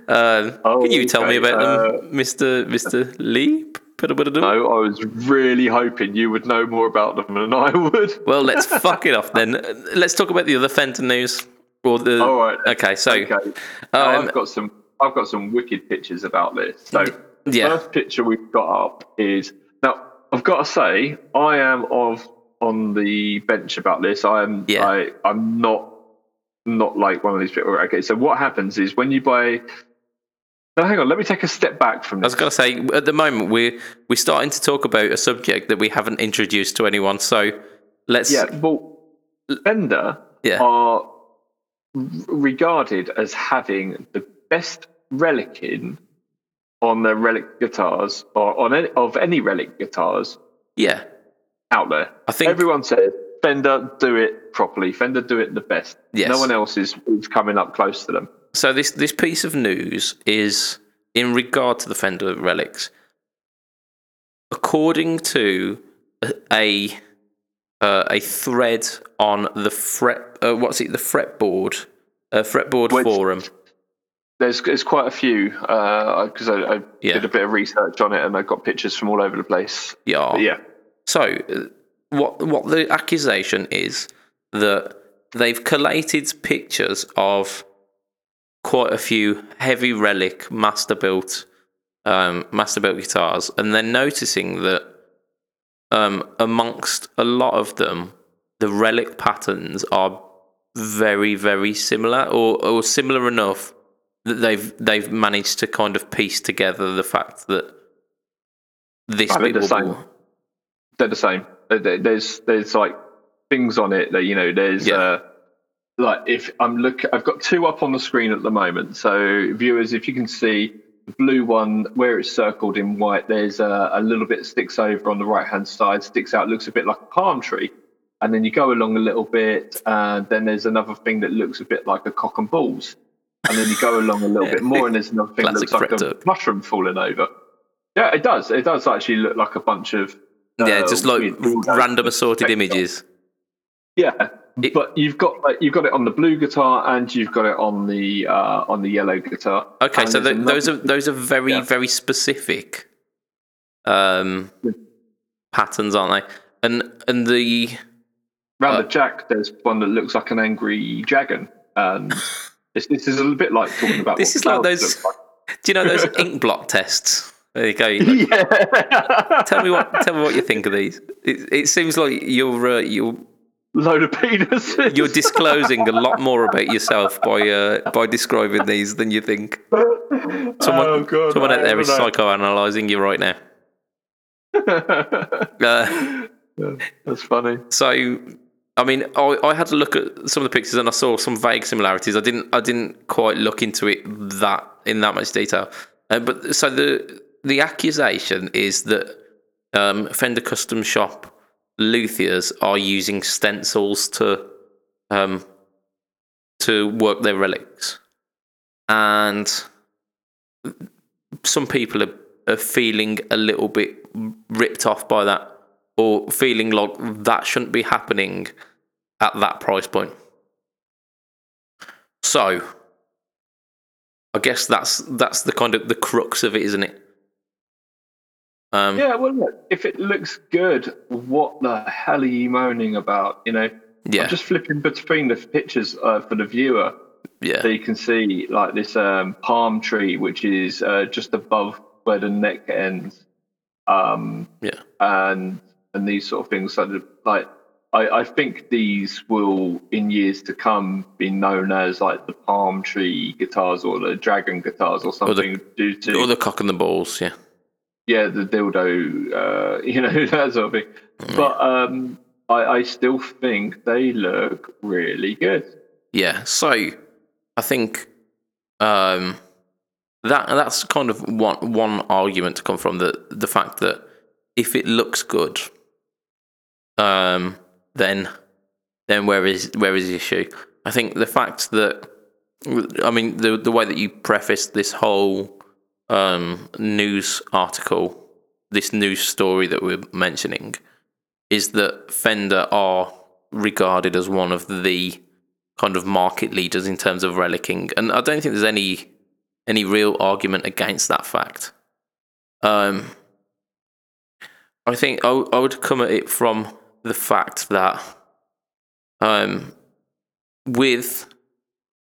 Um, Oh, can you tell me about uh, them, Mister Mister Lee? No, I was really hoping you would know more about them than I would. Well, let's fuck it off then. Let's talk about the other Fender news. Or the All right. okay, so Okay. Um, I've got some. I've got some wicked pictures about this. So Yeah. first picture we've got up is now. I've got to say, I am of on the bench about this. I am. Yeah. I, I'm not. Not like one of these people. Okay, so what happens is when you buy. Now, hang on. Let me take a step back from this. I was going to say at the moment we're we're starting to talk about a subject that we haven't introduced to anyone. So let's Yeah, well, Fender Yeah. are regarded as having the best relicing on the relic guitars, or on any, of any relic guitars yeah. out there. I think Everyone says Fender do it properly. Fender do it the best. Yes. No one else is, is coming up close to them. so. This this piece of news is in regard to the Fender relics. According to a uh, a thread on the fret, uh, what's it? The fretboard, uh, fretboard Which- forum. There's, there's quite a few because I, I Yeah. did a bit of research on it and I got pictures from all over the place. Yeah. But yeah, So, uh, what what the accusation is that they've collated pictures of quite a few heavy relic master built um, master built guitars, and then noticing that um, amongst a lot of them, the relic patterns are very very similar, or, or similar enough that they've they've managed to kind of piece together the fact that this I bit the will be- They're the same. There- there- There's there's like things on it that you know. There's Yeah. uh, like if I'm look, I've got two up on the screen at the moment. So viewers, if you can see the blue one where it's circled in white, there's a, a little bit sticks over on the right hand side, sticks out, looks a bit like a palm tree. And then you go along a little bit, and then there's another thing that looks a bit like a cock and balls. And then you go along a little [laughs] bit more, and there's another thing that looks like a mushroom falling over. Yeah, it does. It does actually look like a bunch of yeah, uh, just like weird random assorted images. Yeah, It- but you've got like, you've got it on the blue guitar and you've got it on the uh, on the yellow guitar. Okay, And so there's th- those are those are very Yeah. very specific um, Yeah. patterns, aren't they? And and the round uh, the jack. There's one that looks like an angry dragon, and [laughs] this this is a little bit like talking about. [laughs] This is like those- look [laughs] do you know those ink block tests? There you go. like. [laughs] yeah, tell me what tell me what you think of these. It, it seems like you're uh, you're load of penises. you're disclosing a lot more about yourself by uh, by describing these than you think. Someone, oh god, someone out there is know. psychoanalyzing you right now. Uh, That's funny. So, I mean, I, I had to look at some of the pictures and I saw some vague similarities. I didn't I didn't quite look into it that in that much detail. Uh, but so the the accusation is that um, Fender Custom Shop luthiers are using stencils to um, to work their relics, and some people are, are feeling a little bit ripped off by that or feeling like that shouldn't be happening at that price point. So, I guess that's that's the kind of the crux of it, isn't it? Um, Yeah, well, look, if it looks good, what the hell are you moaning about? You know, yeah, I'm just flipping between the pictures uh, for the viewer, yeah, so you can see like this um, palm tree, which is uh, just above where the neck ends, um, yeah, and and these sort of things. So like, I, I think these will, in years to come, be known as like the palm tree guitars or the dragon guitars or something due to or the cock and the balls. Yeah, yeah, the dildo, uh, [laughs] you know, that sort of thing. But um, I, I still think they look really good. yeah. So, I think um, that that's kind of one one argument to come from the the fact that if it looks good, um, then then where is where is the issue? I think the fact that I mean the the way that you prefaced this whole um, news article, this news story that we're mentioning, is that Fender are regarded as one of the kind of market leaders in terms of relicking, and I don't think there's any any real argument against that fact. Um, I think I, I would come at it from the fact that um, with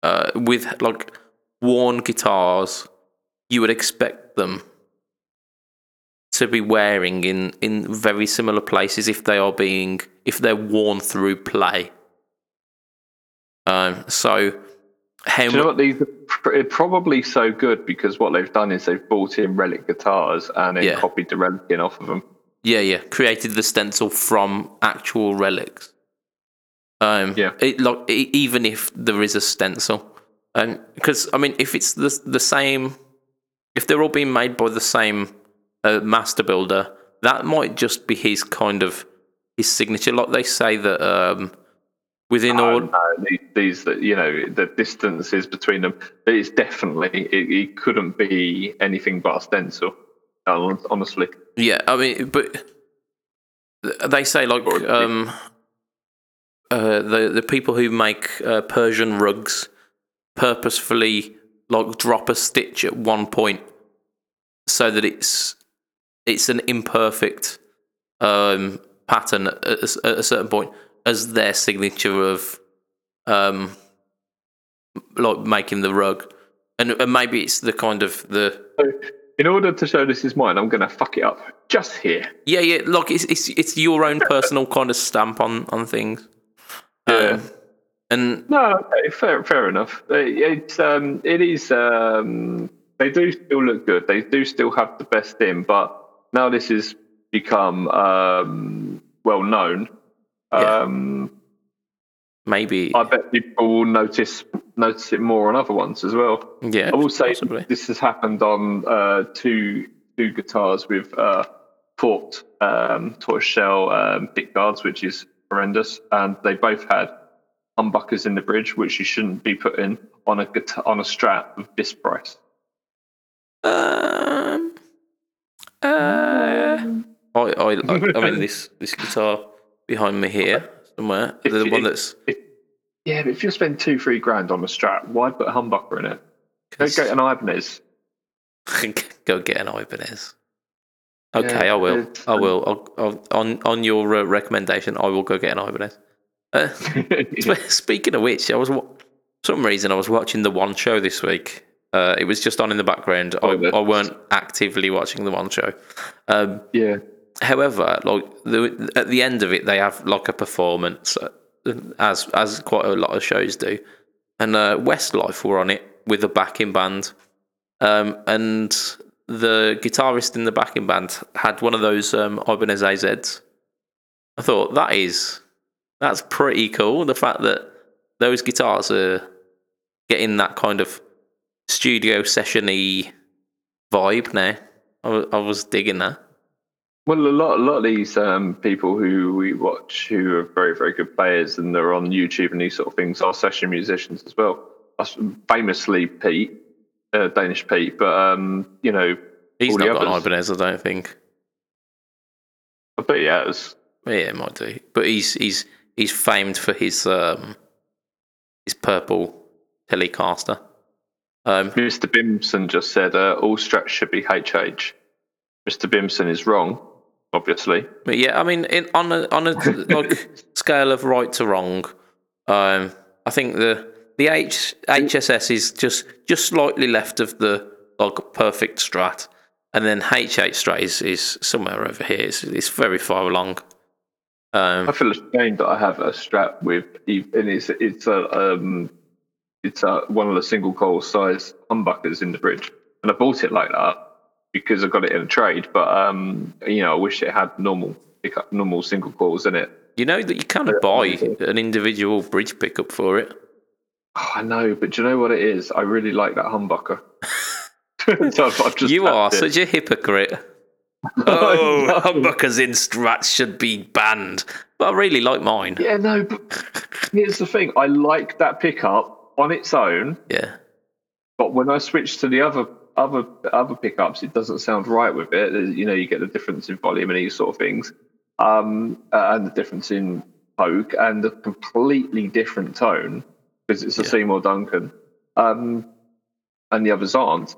uh, with like worn guitars, you would expect them to be wearing in in very similar places if they are being if they're worn through play. Um, so how Do you know what these are pr- probably so good because what they've done is they've bought in relic guitars and then Yeah. copied the relic in off of them. Yeah, yeah. Created the stencil from actual relics. Um, Yeah. It, like e- even if there is a stencil, and because I mean, if it's the the same, if they're all being made by the same uh, master builder, that might just be his kind of his signature. Like they say that um, within Oh, all, no, these, these, that you know, the distances between them. It's definitely it, it couldn't be anything but a stencil. Hon- Honestly, Yeah, I mean, but they say like um, uh, the the people who make uh, Persian rugs purposefully like drop a stitch at one point so that it's it's an imperfect um, pattern at a, at a certain point as their signature of um, like making the rug. and, and maybe it's the kind of the in order to show this is mine, I'm going to fuck it up just here. yeah yeah Look, it's it's it's your own personal kind of stamp on on things. Yeah. Um, and No, okay, fair, fair enough. It- It's um, it is. Um, they do still look good. They do still have the best in, but now this has become um, well known. Yeah. Um, maybe I bet people will notice notice it more on other ones as well. yeah. I will say possibly. this has happened on uh, two two guitars with uh, forked um, tortoise shell um, pick guards, which is horrendous, and they both had humbuckers in the bridge, which you shouldn't be putting on a guitar on a Strat of this price. Um, uh, I, I, I, I mean, [laughs] this this guitar behind me here somewhere, If the you- one that's If, yeah, but if you spend two three grand on a Strat, why put a humbucker in it? Go get an Ibanez. [laughs] go get an Ibanez. Okay, Yeah, I will. I um, will. I'll, I'll, on on your uh, recommendation, I will go get an Ibanez. Uh, [laughs] [laughs] sp- speaking of which, I was wa- some reason I was watching the One Show this week. Uh, it was just on in the background. Oh, I, I weren't actively watching the One Show. Um, yeah, However, like the, at the end of it, they have like a performance, uh, as as quite a lot of shows do, and uh, Westlife were on it with a backing band, um, and the guitarist in the backing band had one of those um, Ibanez AZs. I thought that is that's pretty cool. The fact that those guitars are getting that kind of studio sessiony vibe now. I wa- I was digging that. Well, a lot, a lot of these um, people who we watch who are very, very good players and they're on YouTube and these sort of things are session musicians as well. Famously, Pete, uh, Danish Pete, but um, you know, He's not the got an others. Ibanez, I don't think. I bet he has. Yeah, it might do. But he's he's he's famed for his um his purple Telecaster. Um, Mr. Bimson just said uh, all strats should be HH. Mr. Bimson is wrong, obviously. but yeah, I mean, in, on a on a [laughs] like scale of right to wrong, um, I think the the H, HSS is just just slightly left of the like perfect strat, and then HH strat is, is somewhere over here. It's, it's very far along. Um, I feel ashamed that I have a Strat with, and it's it's a um, it's a, one of the single coil size humbuckers in the bridge, and I bought it like that because I got it in a trade. But um, you know, I wish it had normal pickup, normal single coils in it. you know that you can buy an individual bridge pickup for it. Oh, I know, but do you know what it is? I really like that humbucker. [laughs] so I've, I've just You are it. such a hypocrite. [laughs] Oh, humbuckers in strats should be banned. But I really like mine. Yeah, no, but here's the thing. I like that pickup on its own, Yeah. but when I switch to the other other other pickups, it doesn't sound right with it. You know, you get the difference in volume and these sort of things, um, uh, and the difference in poke and a completely different tone because it's a Yeah. Seymour Duncan, um, and the others aren't.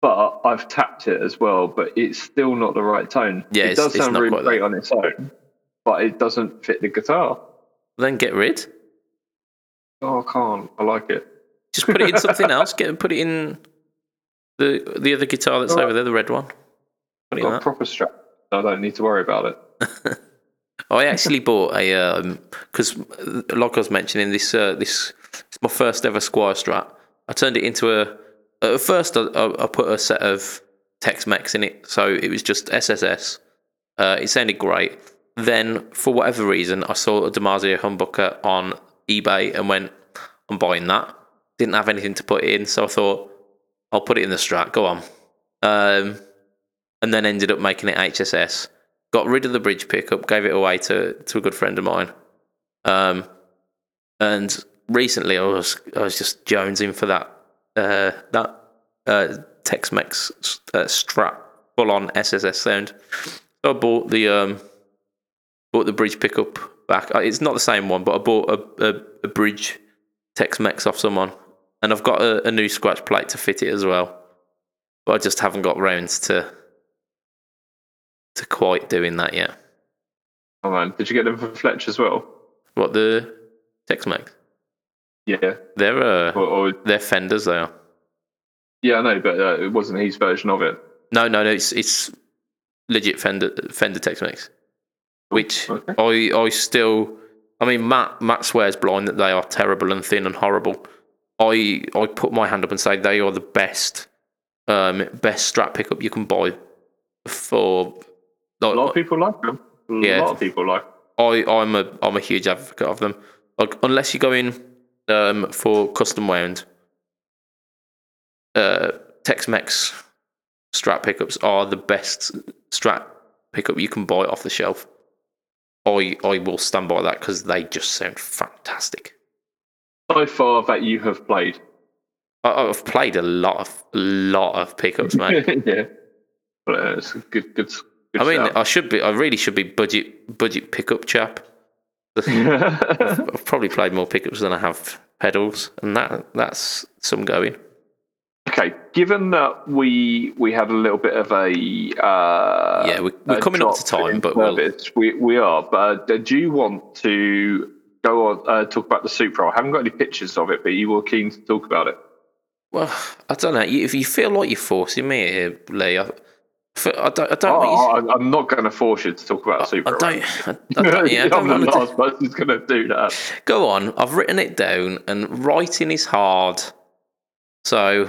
But I've tapped it as well, but it's still not the right tone. Yeah, it does sound really great that. on its own, but it doesn't fit the guitar. Then get rid. Oh, I can't. I like it. Just put it in something [laughs] else. Get put it in the the other guitar that's over there, the red one. In got a proper Strat. I don't need to worry about it. [laughs] I actually bought a because, like I was mentioning, this uh, this it's my first ever Squier Strat. I turned it into a. At first, I, I I put a set of Tex-Mex in it, so it was just SSS. Uh, it sounded great. Then, for whatever reason, I saw a DiMarzio humbucker on eBay and went, "I'm buying that." Didn't have anything to put in, so I thought, "I'll put it in the Strat." Go on. Um, and then ended up making it HSS. Got rid of the bridge pickup, gave it away to to a good friend of mine. Um, and recently I was I was just jonesing for that uh, that uh, Tex-Mex uh, Strat full on SSS sound. So I bought the um, bought the bridge pickup back. Uh, It's not the same one, but I bought a, a, a bridge Tex-Mex off someone, and I've got a, a new scratch plate to fit it as well. But I just haven't got rounds to to quite doing that yet. Oh man, did you get them from Fletch as well? What the Tex-Mex? Yeah. They're uh, Or, or they're fenders. They are. Yeah, I know, but uh, it wasn't his version of it. No, no, no. It's it's legit Fender Fender Tex-Mex, which Okay. I I still. I mean, Matt Matt swears blind that they are terrible and thin and horrible. I I put my hand up and say they are the best um best Strat pickup you can buy for. A lot of people like them. A Yeah. lot of people like. I I'm a I'm a huge advocate of them. Like unless you go in um for custom wound, uh, Tex-Mex Strat pickups are the best Strat pickup you can buy off the shelf. I I will stand by that because they just sound fantastic. So far that you have played. I've played a lot of lot of pickups, [laughs] man. yeah. But uh, it's a good, good, good I mean, shout. I should be. I really should be budget budget pickup chap. [laughs] I've probably played more pickups than I have pedals, and that that's some going. okay, given that we we had a little bit of a uh, Yeah, we- we're a coming up to time, but we'll- we we are. But uh, do you want to go on uh, talk about the Supro? I haven't got any pictures of it, but you were keen to talk about it. Well, I don't know. You- If you feel like you're forcing me here, Lee, I, I don't. I don't. Oh, I, I'm not going to force you to talk about I Supro. don't. I, I don't, yeah, I [laughs] I'm don't the want to. last person going to do that. Go on. I've written it down, and writing is hard. So,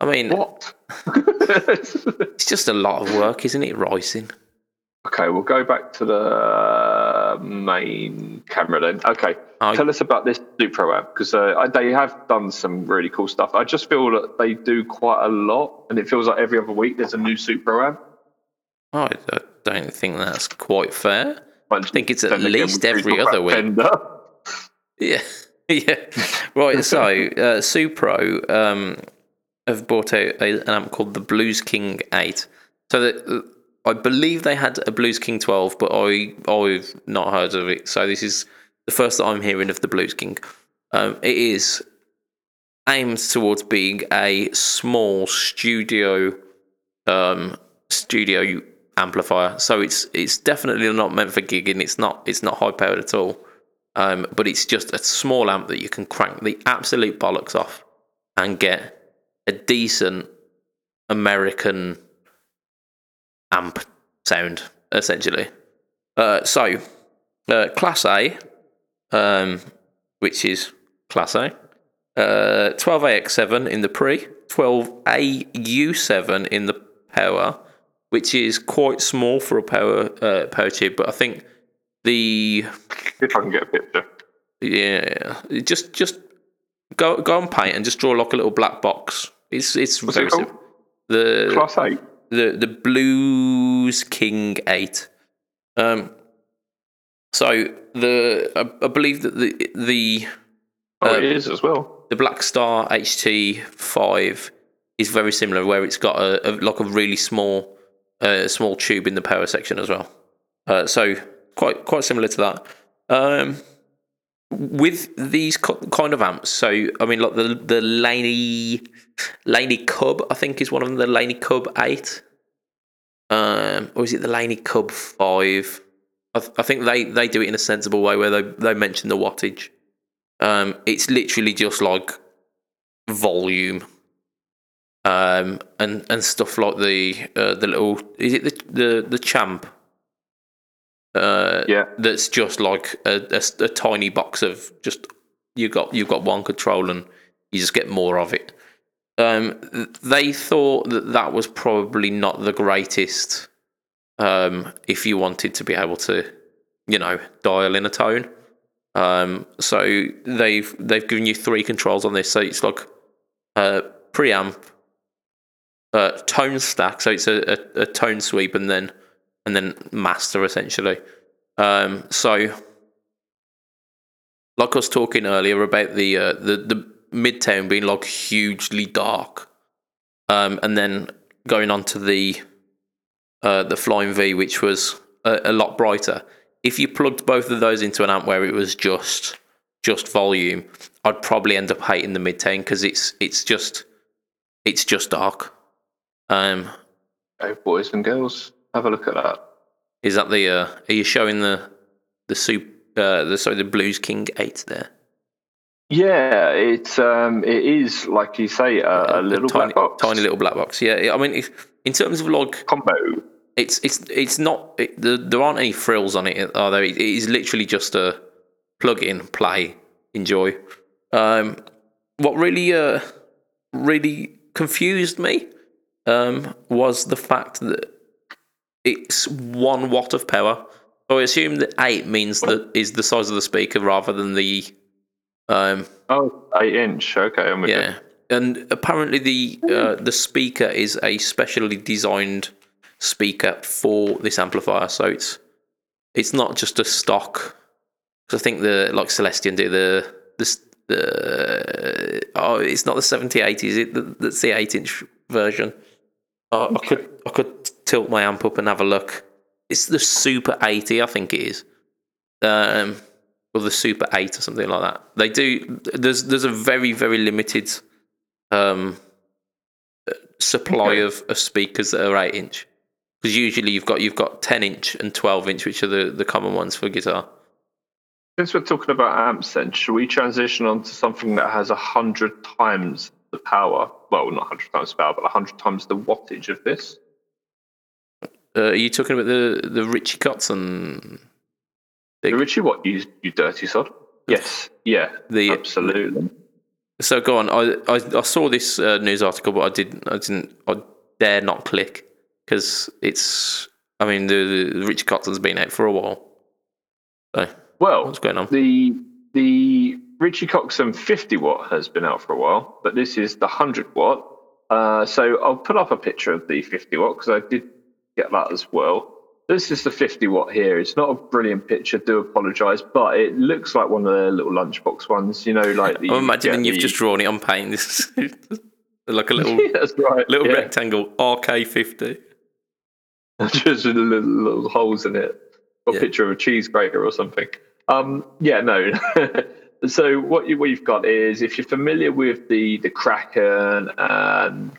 I mean, What? [laughs] it's just a lot of work, isn't it? Writing. Okay, we'll go back to the main camera then. Okay, tell us about this Supro amp because uh, they have done some really cool stuff. I just feel that they do quite a lot, and it feels like every other week there's a new Supro amp. I, I don't think that's quite fair. I think it's at least every other week. Yeah, [laughs] yeah. Right. So, [laughs] uh, Supro um, have brought out a, an amp called the Blues King Eight. So that uh, I believe they had a Blues King Twelve, but I I've not heard of it. So this is the first that I'm hearing of the Blues King. Um, it is aimed towards being a small studio um, studio amplifier. So it's it's definitely not meant for gigging. It's not it's not high powered at all. Um, but it's just a small amp that you can crank the absolute bollocks off and get a decent American amp sound, essentially. Uh, so, uh, Class A, um, which is Class A, uh, 12AX7 in the pre, 12AU7 in the power, which is quite small for a power uh, power tube, but I think the If I can get a picture. yeah, just just go go and paint and just draw like a little black box. It's it's What's very it simple. The Class eight. The the Blues King Eight. Um. So the I, I believe that the the Oh, it is as well. the Blackstar HT five is very similar, where it's got a, a like a really small uh, small tube in the power section as well. Uh, so quite quite similar to that. Um, with these kind of amps, so I mean, like the the Laney Laney Cub, I think is one of them. The Laney Cub eight, um, or is it the Laney Cub five? I, th- I think they, they do it in a sensible way where they they mention the wattage. Um, it's literally just like volume, um, and and stuff like the uh, the little is it the the the champ. Uh, Yeah. that's just like a a tiny box of just you got you've got one control and you just get more of it. Um, they thought that that was probably not the greatest. Um, if you wanted to be able to, you know, dial in a tone. Um, so they've they've given you three controls on this. So it's like uh, preamp, uh, tone stack. So it's a, a, a tone sweep and then and then master essentially. Um, so like I was talking earlier about the uh, the the midtown being like hugely dark, um, and then going on to the uh, the Flying V, which was a, a lot brighter. If you plugged both of those into an amp where it was just just volume, I'd probably end up hating the midtown because it's it's just it's just dark. Um, Hey, boys and girls, have a look at that. is that the? Uh, are you showing the the soup? Uh, the sorry, the Blues King Eight there. Yeah, it's um, it is like you say a, a little tiny, black box tiny little black box. Yeah, I mean, in terms of like combo. it's it's it's not it, there, there aren't any frills on it are there it is literally just a plug in play enjoy um what really uh really confused me um was the fact that it's one watt of power so i assume that eight means that is the size of the speaker rather than the um Oh, eight inch. Okay, I'm with yeah, and apparently the uh, the speaker is a specially designed speaker for this amplifier, so it's it's not just a stock. 'cause I think the like Celestion do the the the oh, it's not the seventy eighty, is it? That's the eight inch version. Oh, I could I could tilt my amp up and have a look. It's the Super eighty, I think it is. Um, or the Super Eight or something like that. They do. There's there's a very very limited um, supply Okay. of, of speakers that are eight inch. Because usually you've got you've got ten inch and twelve inch, which are the, the common ones for guitar. Since we're talking about amps, then should we transition on to something that has a hundred times the power? Well, not hundred times the power, but hundred times the wattage of this. Uh, are you talking about the the Richie Kotzen? The Richie, what you you dirty sod? Yes, yeah, The absolutely. so go on. I I, I saw this uh, news article, but I didn't I didn't I dare not click because it's. I mean the, the Richie Kotzen's been out for a while. So Well, what's going on? the the Richie Kotzen 50 watt has been out for a while, but this is the 100 watt. Uh, so I'll put up a picture of the 50 watt because I did get that as well. This is the 50 watt here. It's not a brilliant picture. Do apologise, but it looks like one of the little lunchbox ones. You know, like the. I'm imagining you've the- just drawn it on paint. [laughs] This is like a little [laughs] That's right. little yeah. rectangle RK50. [laughs] just with little, little holes in it. Got a Yeah. picture of a cheese grater or something. Um, yeah, no. so what you what you've got is if you're familiar with the the Kraken and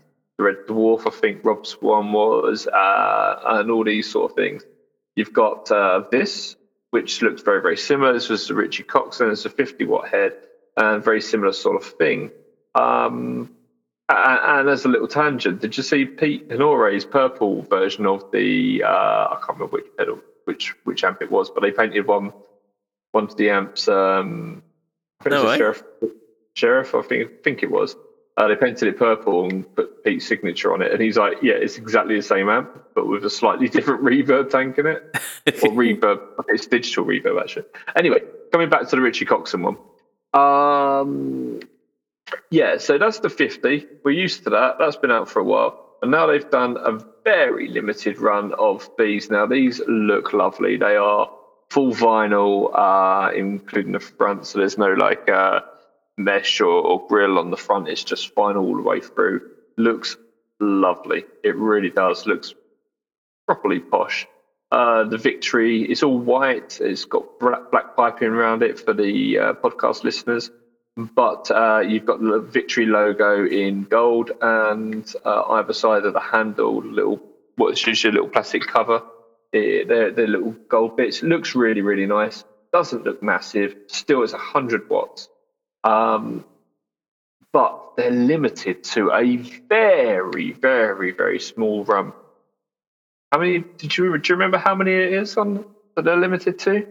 the Red Dwarf, I think Rob's one was, uh, and all these sort of things. You've got uh, this, which looks very very similar. This was the Richie Kotzen. It's a 50 watt head, and very similar sort of thing. Um, a- and as a little tangent, did you see Pete Honoré's purple version of the? Uh, I can't remember which pedal, which which amp it was, but they painted one one of the amps. Um, I think No it was way. sheriff, sheriff. I think think it was. Uh, they painted it purple and put Pete's signature on it, and he's like, "Yeah, it's exactly the same amp, but with a slightly [laughs] different reverb tank in it, or [laughs] reverb. It's digital reverb actually." Anyway, coming back to the Richie Kotzen one. Um, yeah, so that's the 50. We're used to that. That's been out for a while. And now they've done a very limited run of these. Now, these look lovely. They are full vinyl, uh, including the front. So there's no like uh, mesh or, or grill on the front. is just fine all the way through. Looks lovely. It really does. Looks properly posh. Uh, the Victory is all white. It's got black, piping around it for the uh, podcast listeners. But uh, you've got the Victory logo in gold, and uh, either side of the handle, little what's usually a little plastic cover. Eh, They're, they're little gold bits. Looks really, really nice. Doesn't look massive. Still, it's 100 watts. Um, but they're limited to a very, very, very small run. How many did you do you remember how many it is on that they're limited to?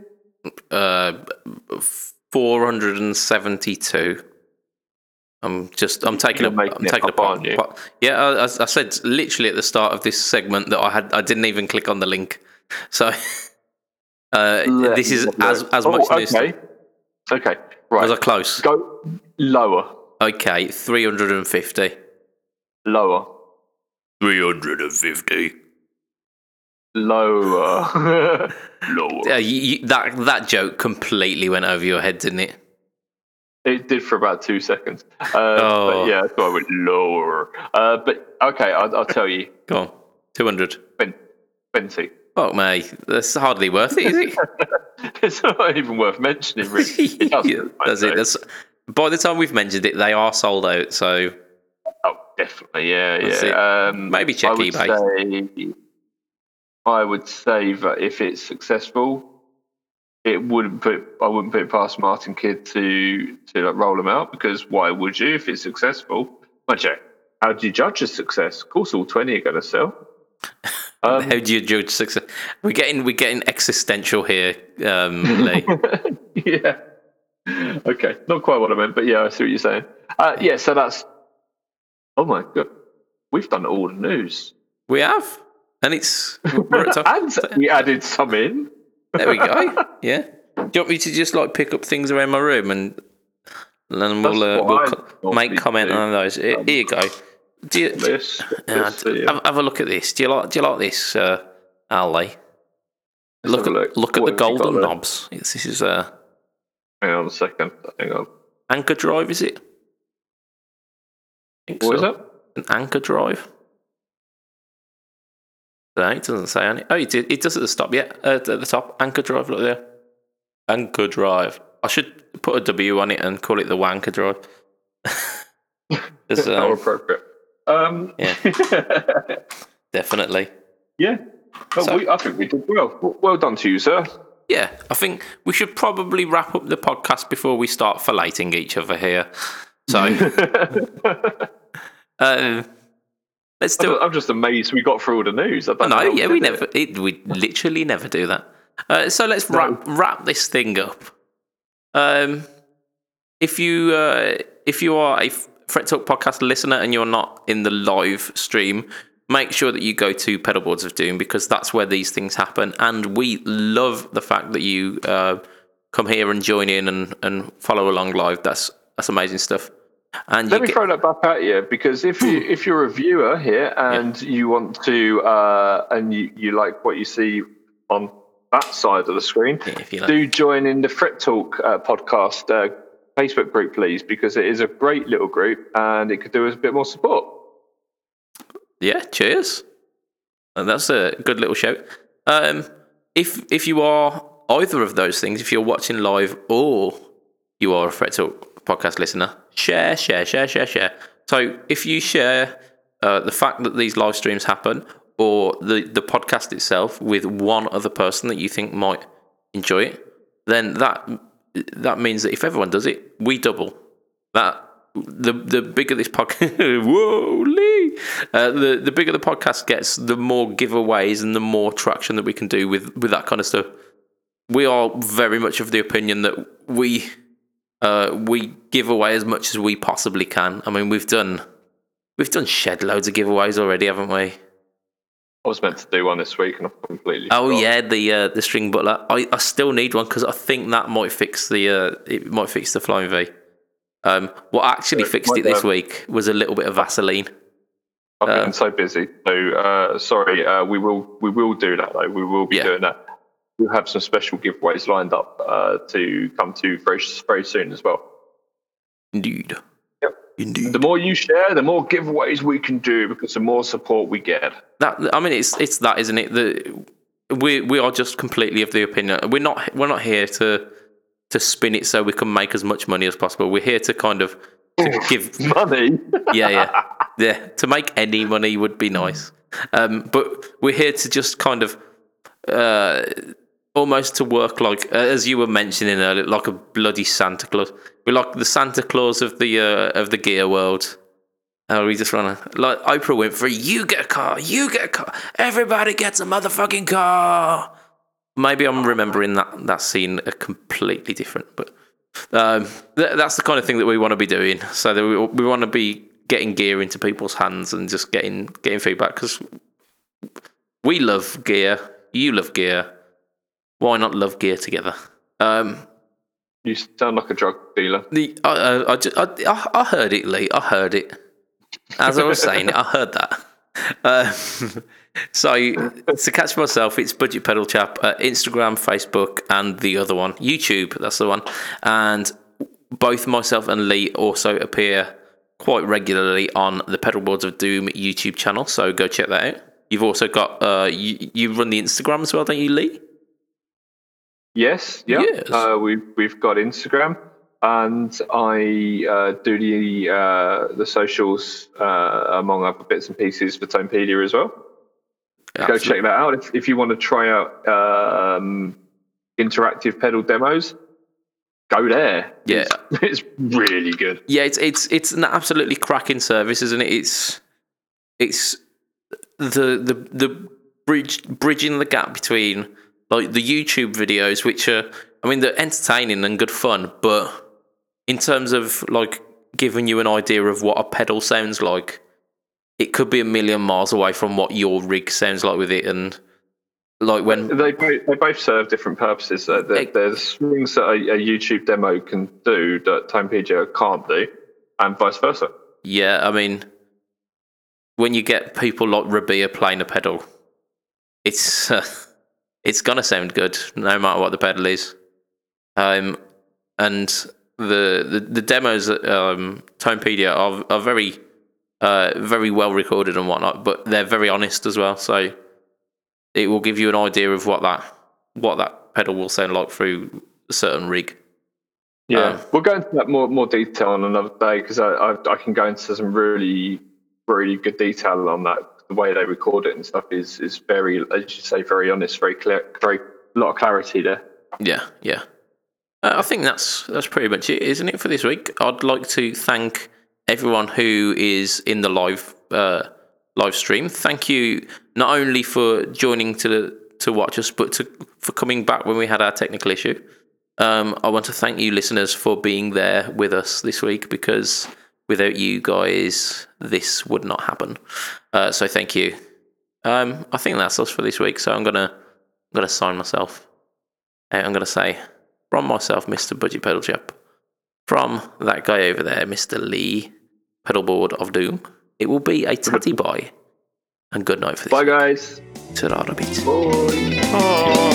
Uh, 472. I'm just. I'm taking You're a. I'm taking a part. aren't you? part- Yeah, I, I said literally at the start of this segment that I had. I didn't even click on the link. So, [laughs] uh, this is as as Oh, much news. Okay. right. Was I close? Go lower. Okay, 350. Lower. 350. Lower. [laughs] lower. Yeah, you, you, that that joke completely went over your head, didn't it? It did for about two seconds. Uh, Oh. But yeah, so I went lower. Uh, but okay, I'll, I'll tell you. Go on, 200. Ben, Benty. Oh, mate, that's hardly worth it, is it? [laughs] [laughs] it's not even worth mentioning, really. [laughs] It Yeah, that's it. That's by the time we've mentioned it, they are sold out. So Oh, definitely, yeah, That's yeah. Um, Maybe check I eBay. Say, I would say that if it's successful, it wouldn't put I wouldn't put it past Martin Kidd to to like roll them out because why would you if it's successful? But yeah, how do you judge a success? Of course, all twenty are going to sell. [laughs] Um, how do you judge success? We're getting we're getting existential here, um, [laughs] Lee. yeah. Okay, not quite what I meant, but yeah, I see what you're saying. Uh, yeah, so that's. Oh my god, we've done all the news. We have, and it's [laughs] and we added some in. There we go. [laughs] Yeah. Do you want me to just like pick up things around my room and then we'll, uh, we'll make comment do. on those? Here, you go. Do you, this, this have, have, a look at this. Do you like? Do you like this, uh, Ali? Look at look. look at the golden knobs. This is uh. Hang on a second. Hang on. Anchor drive is it? What so. is it? An anchor drive. No, it doesn't say any. Oh, it, did. it does at the stop. Yeah, uh, at the top. Anchor drive. Look there. Anchor drive. I should put a W on it and call it the wanker drive. [laughs] It's [laughs] um, appropriate. Um, yeah, [laughs] definitely. Yeah, well, so, we, I think we did well. Well done to you, sir. Yeah, I think we should probably wrap up the podcast before we start filleting each other here. So, um, [laughs] let's do. I'm just amazed we got through all the news. I know. Yeah, we never. It, we literally never do that. Uh, so let's wrap no. wrap this thing up. Um, if you uh, if you are a Fret Talk podcast listener and you're not in the live stream, make sure that you go to Pedalboards of Doom because that's where these things happen. And we love the fact that you uh, come here and join in and, and follow along live. That's that's amazing stuff. And let me get... throw that back at you because if you if you're a viewer here and yeah. you want to uh, and you, you like what you see on that side of the screen, yeah, like. do join in the Fret Talk uh, podcast uh, Facebook group, please, because it is a great little group and it could do us a bit more support. Yeah, cheers. And that's a good little shout. Um, if if you are either of those things, if you're watching live or you are a Fret Talk podcast listener, share, share, share, share, share. So if you share uh, the fact that these live streams happen or the, the podcast itself with one other person that you think might enjoy it, then that that means that if everyone does it, we double. That the the bigger this podcast, [laughs] whoa, Lee, uh, the the bigger the podcast gets, the more giveaways and the more traction that we can do with with that kind of stuff. We are very much of the opinion that we uh, we give away as much as we possibly can. I mean, we've done we've done shed loads of giveaways already, haven't we? I was meant to do one this week and I completely. Oh forgot. yeah, the uh, the string butler. I, I still need one because I think that might fix the uh, it might fix the flying V. Um, what actually fixed it this week was a little bit of Vaseline. I've been um, so busy, so uh, sorry. Uh, we will we will do that though. We will be yeah. doing that. We'll have some special giveaways lined up uh, to come to very very soon as well. Indeed. Indeed. The more you share, the more giveaways we can do because the more support we get. That I mean, it's it's that, isn't it? The we we are just completely of the opinion we're not we're not here to to spin it so we can make as much money as possible. We're here to kind of to give [laughs] money. yeah, yeah, [laughs] yeah. To make any money would be nice, um, but we're here to just kind of. Uh, almost to work like uh, as you were mentioning earlier, like a bloody Santa Claus. We're like the Santa Claus of the uh, of the gear world. We just run a like Oprah Winfrey. You get a car. You get a car. Everybody gets a motherfucking car. Maybe I'm remembering that that scene completely different, but um, th- that's the kind of thing that we want to be doing. So that we we want to be getting gear into people's hands and just getting getting feedback because we love gear. You love gear why not love gear together? Um, you sound like a drug dealer. The I, I, I, I heard it, Lee. I heard it. As I was saying, I heard that. Uh, [laughs] so to catch myself, it's Budget Pedal Chap, uh, Instagram, Facebook, and the other one, YouTube. That's the one. And both myself and Lee also appear quite regularly on the Pedalboards of Doom YouTube channel. So go check that out. You've also got uh, you, you run the Instagram as well, don't you, Lee? Yes, yeah. Yes. Uh, we've we've got Instagram, and I uh, do the uh, the socials uh, among other bits and pieces for Tonepedia as well. Absolutely. Go check that out if, if you want to try out um, interactive pedal demos, go there. Yeah. It's, [laughs] it's really good. Yeah, it's it's it's an absolutely cracking service, isn't it? It's it's the the the bridge bridging the gap between like the YouTube videos, which are I mean they're entertaining and good fun, but in terms of like giving you an idea of what a pedal sounds like, it could be a million miles away from what your rig sounds like with it, and like when They both, they both serve different purposes. There, Ex- there's things that a, a YouTube demo can do that Tonepedia can't do, and vice versa. Yeah, I mean, when you get people like Rabea playing a pedal, it's uh, [laughs] it's gonna sound good no matter what the pedal is. Um, and the the, the demos at um, Tonepedia are are very uh, very well recorded and whatnot, but they're very honest as well. So it will give you an idea of what that what that pedal will sound like through a certain rig. Yeah, Um, we'll go into that more more detail on another day because I, I I can go into some really really good detail on that. The way they record it and stuff is is very, as you say, very honest, very clear, very lot of clarity there. Yeah, yeah. Uh, I think that's that's pretty much it, isn't it, for this week? I'd like to thank everyone who is in the live uh, live stream. Thank you not only for joining to to watch us, but to for coming back when we had our technical issue. Um, I want to thank you, listeners, for being there with us this week because without you guys, this would not happen. Uh, so thank you. Um, I think that's us for this week. So I'm gonna I'm gonna sign myself. I'm going to say from myself, Mr. Budget Pedal Chap, from that guy over there, Mr. Lee, Pedalboard of Doom, it will be a tatty [laughs] bye and good night for this. Bye, guys. Ta-ra, a. Bye.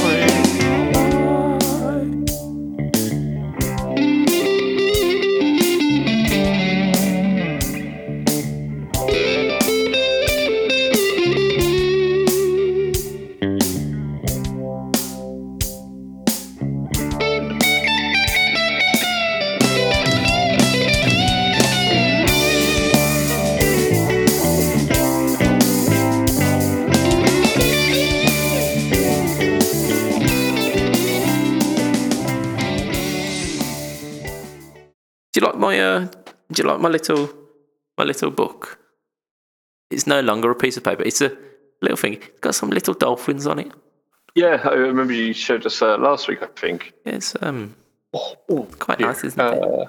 You like my uh, do you like my little my little book? It's no longer a piece of paper. It's a little thing. It's got some little dolphins on it. Yeah, I remember you showed us uh, last week. I think. It's um Oh, quite nice, isn't it? Uh,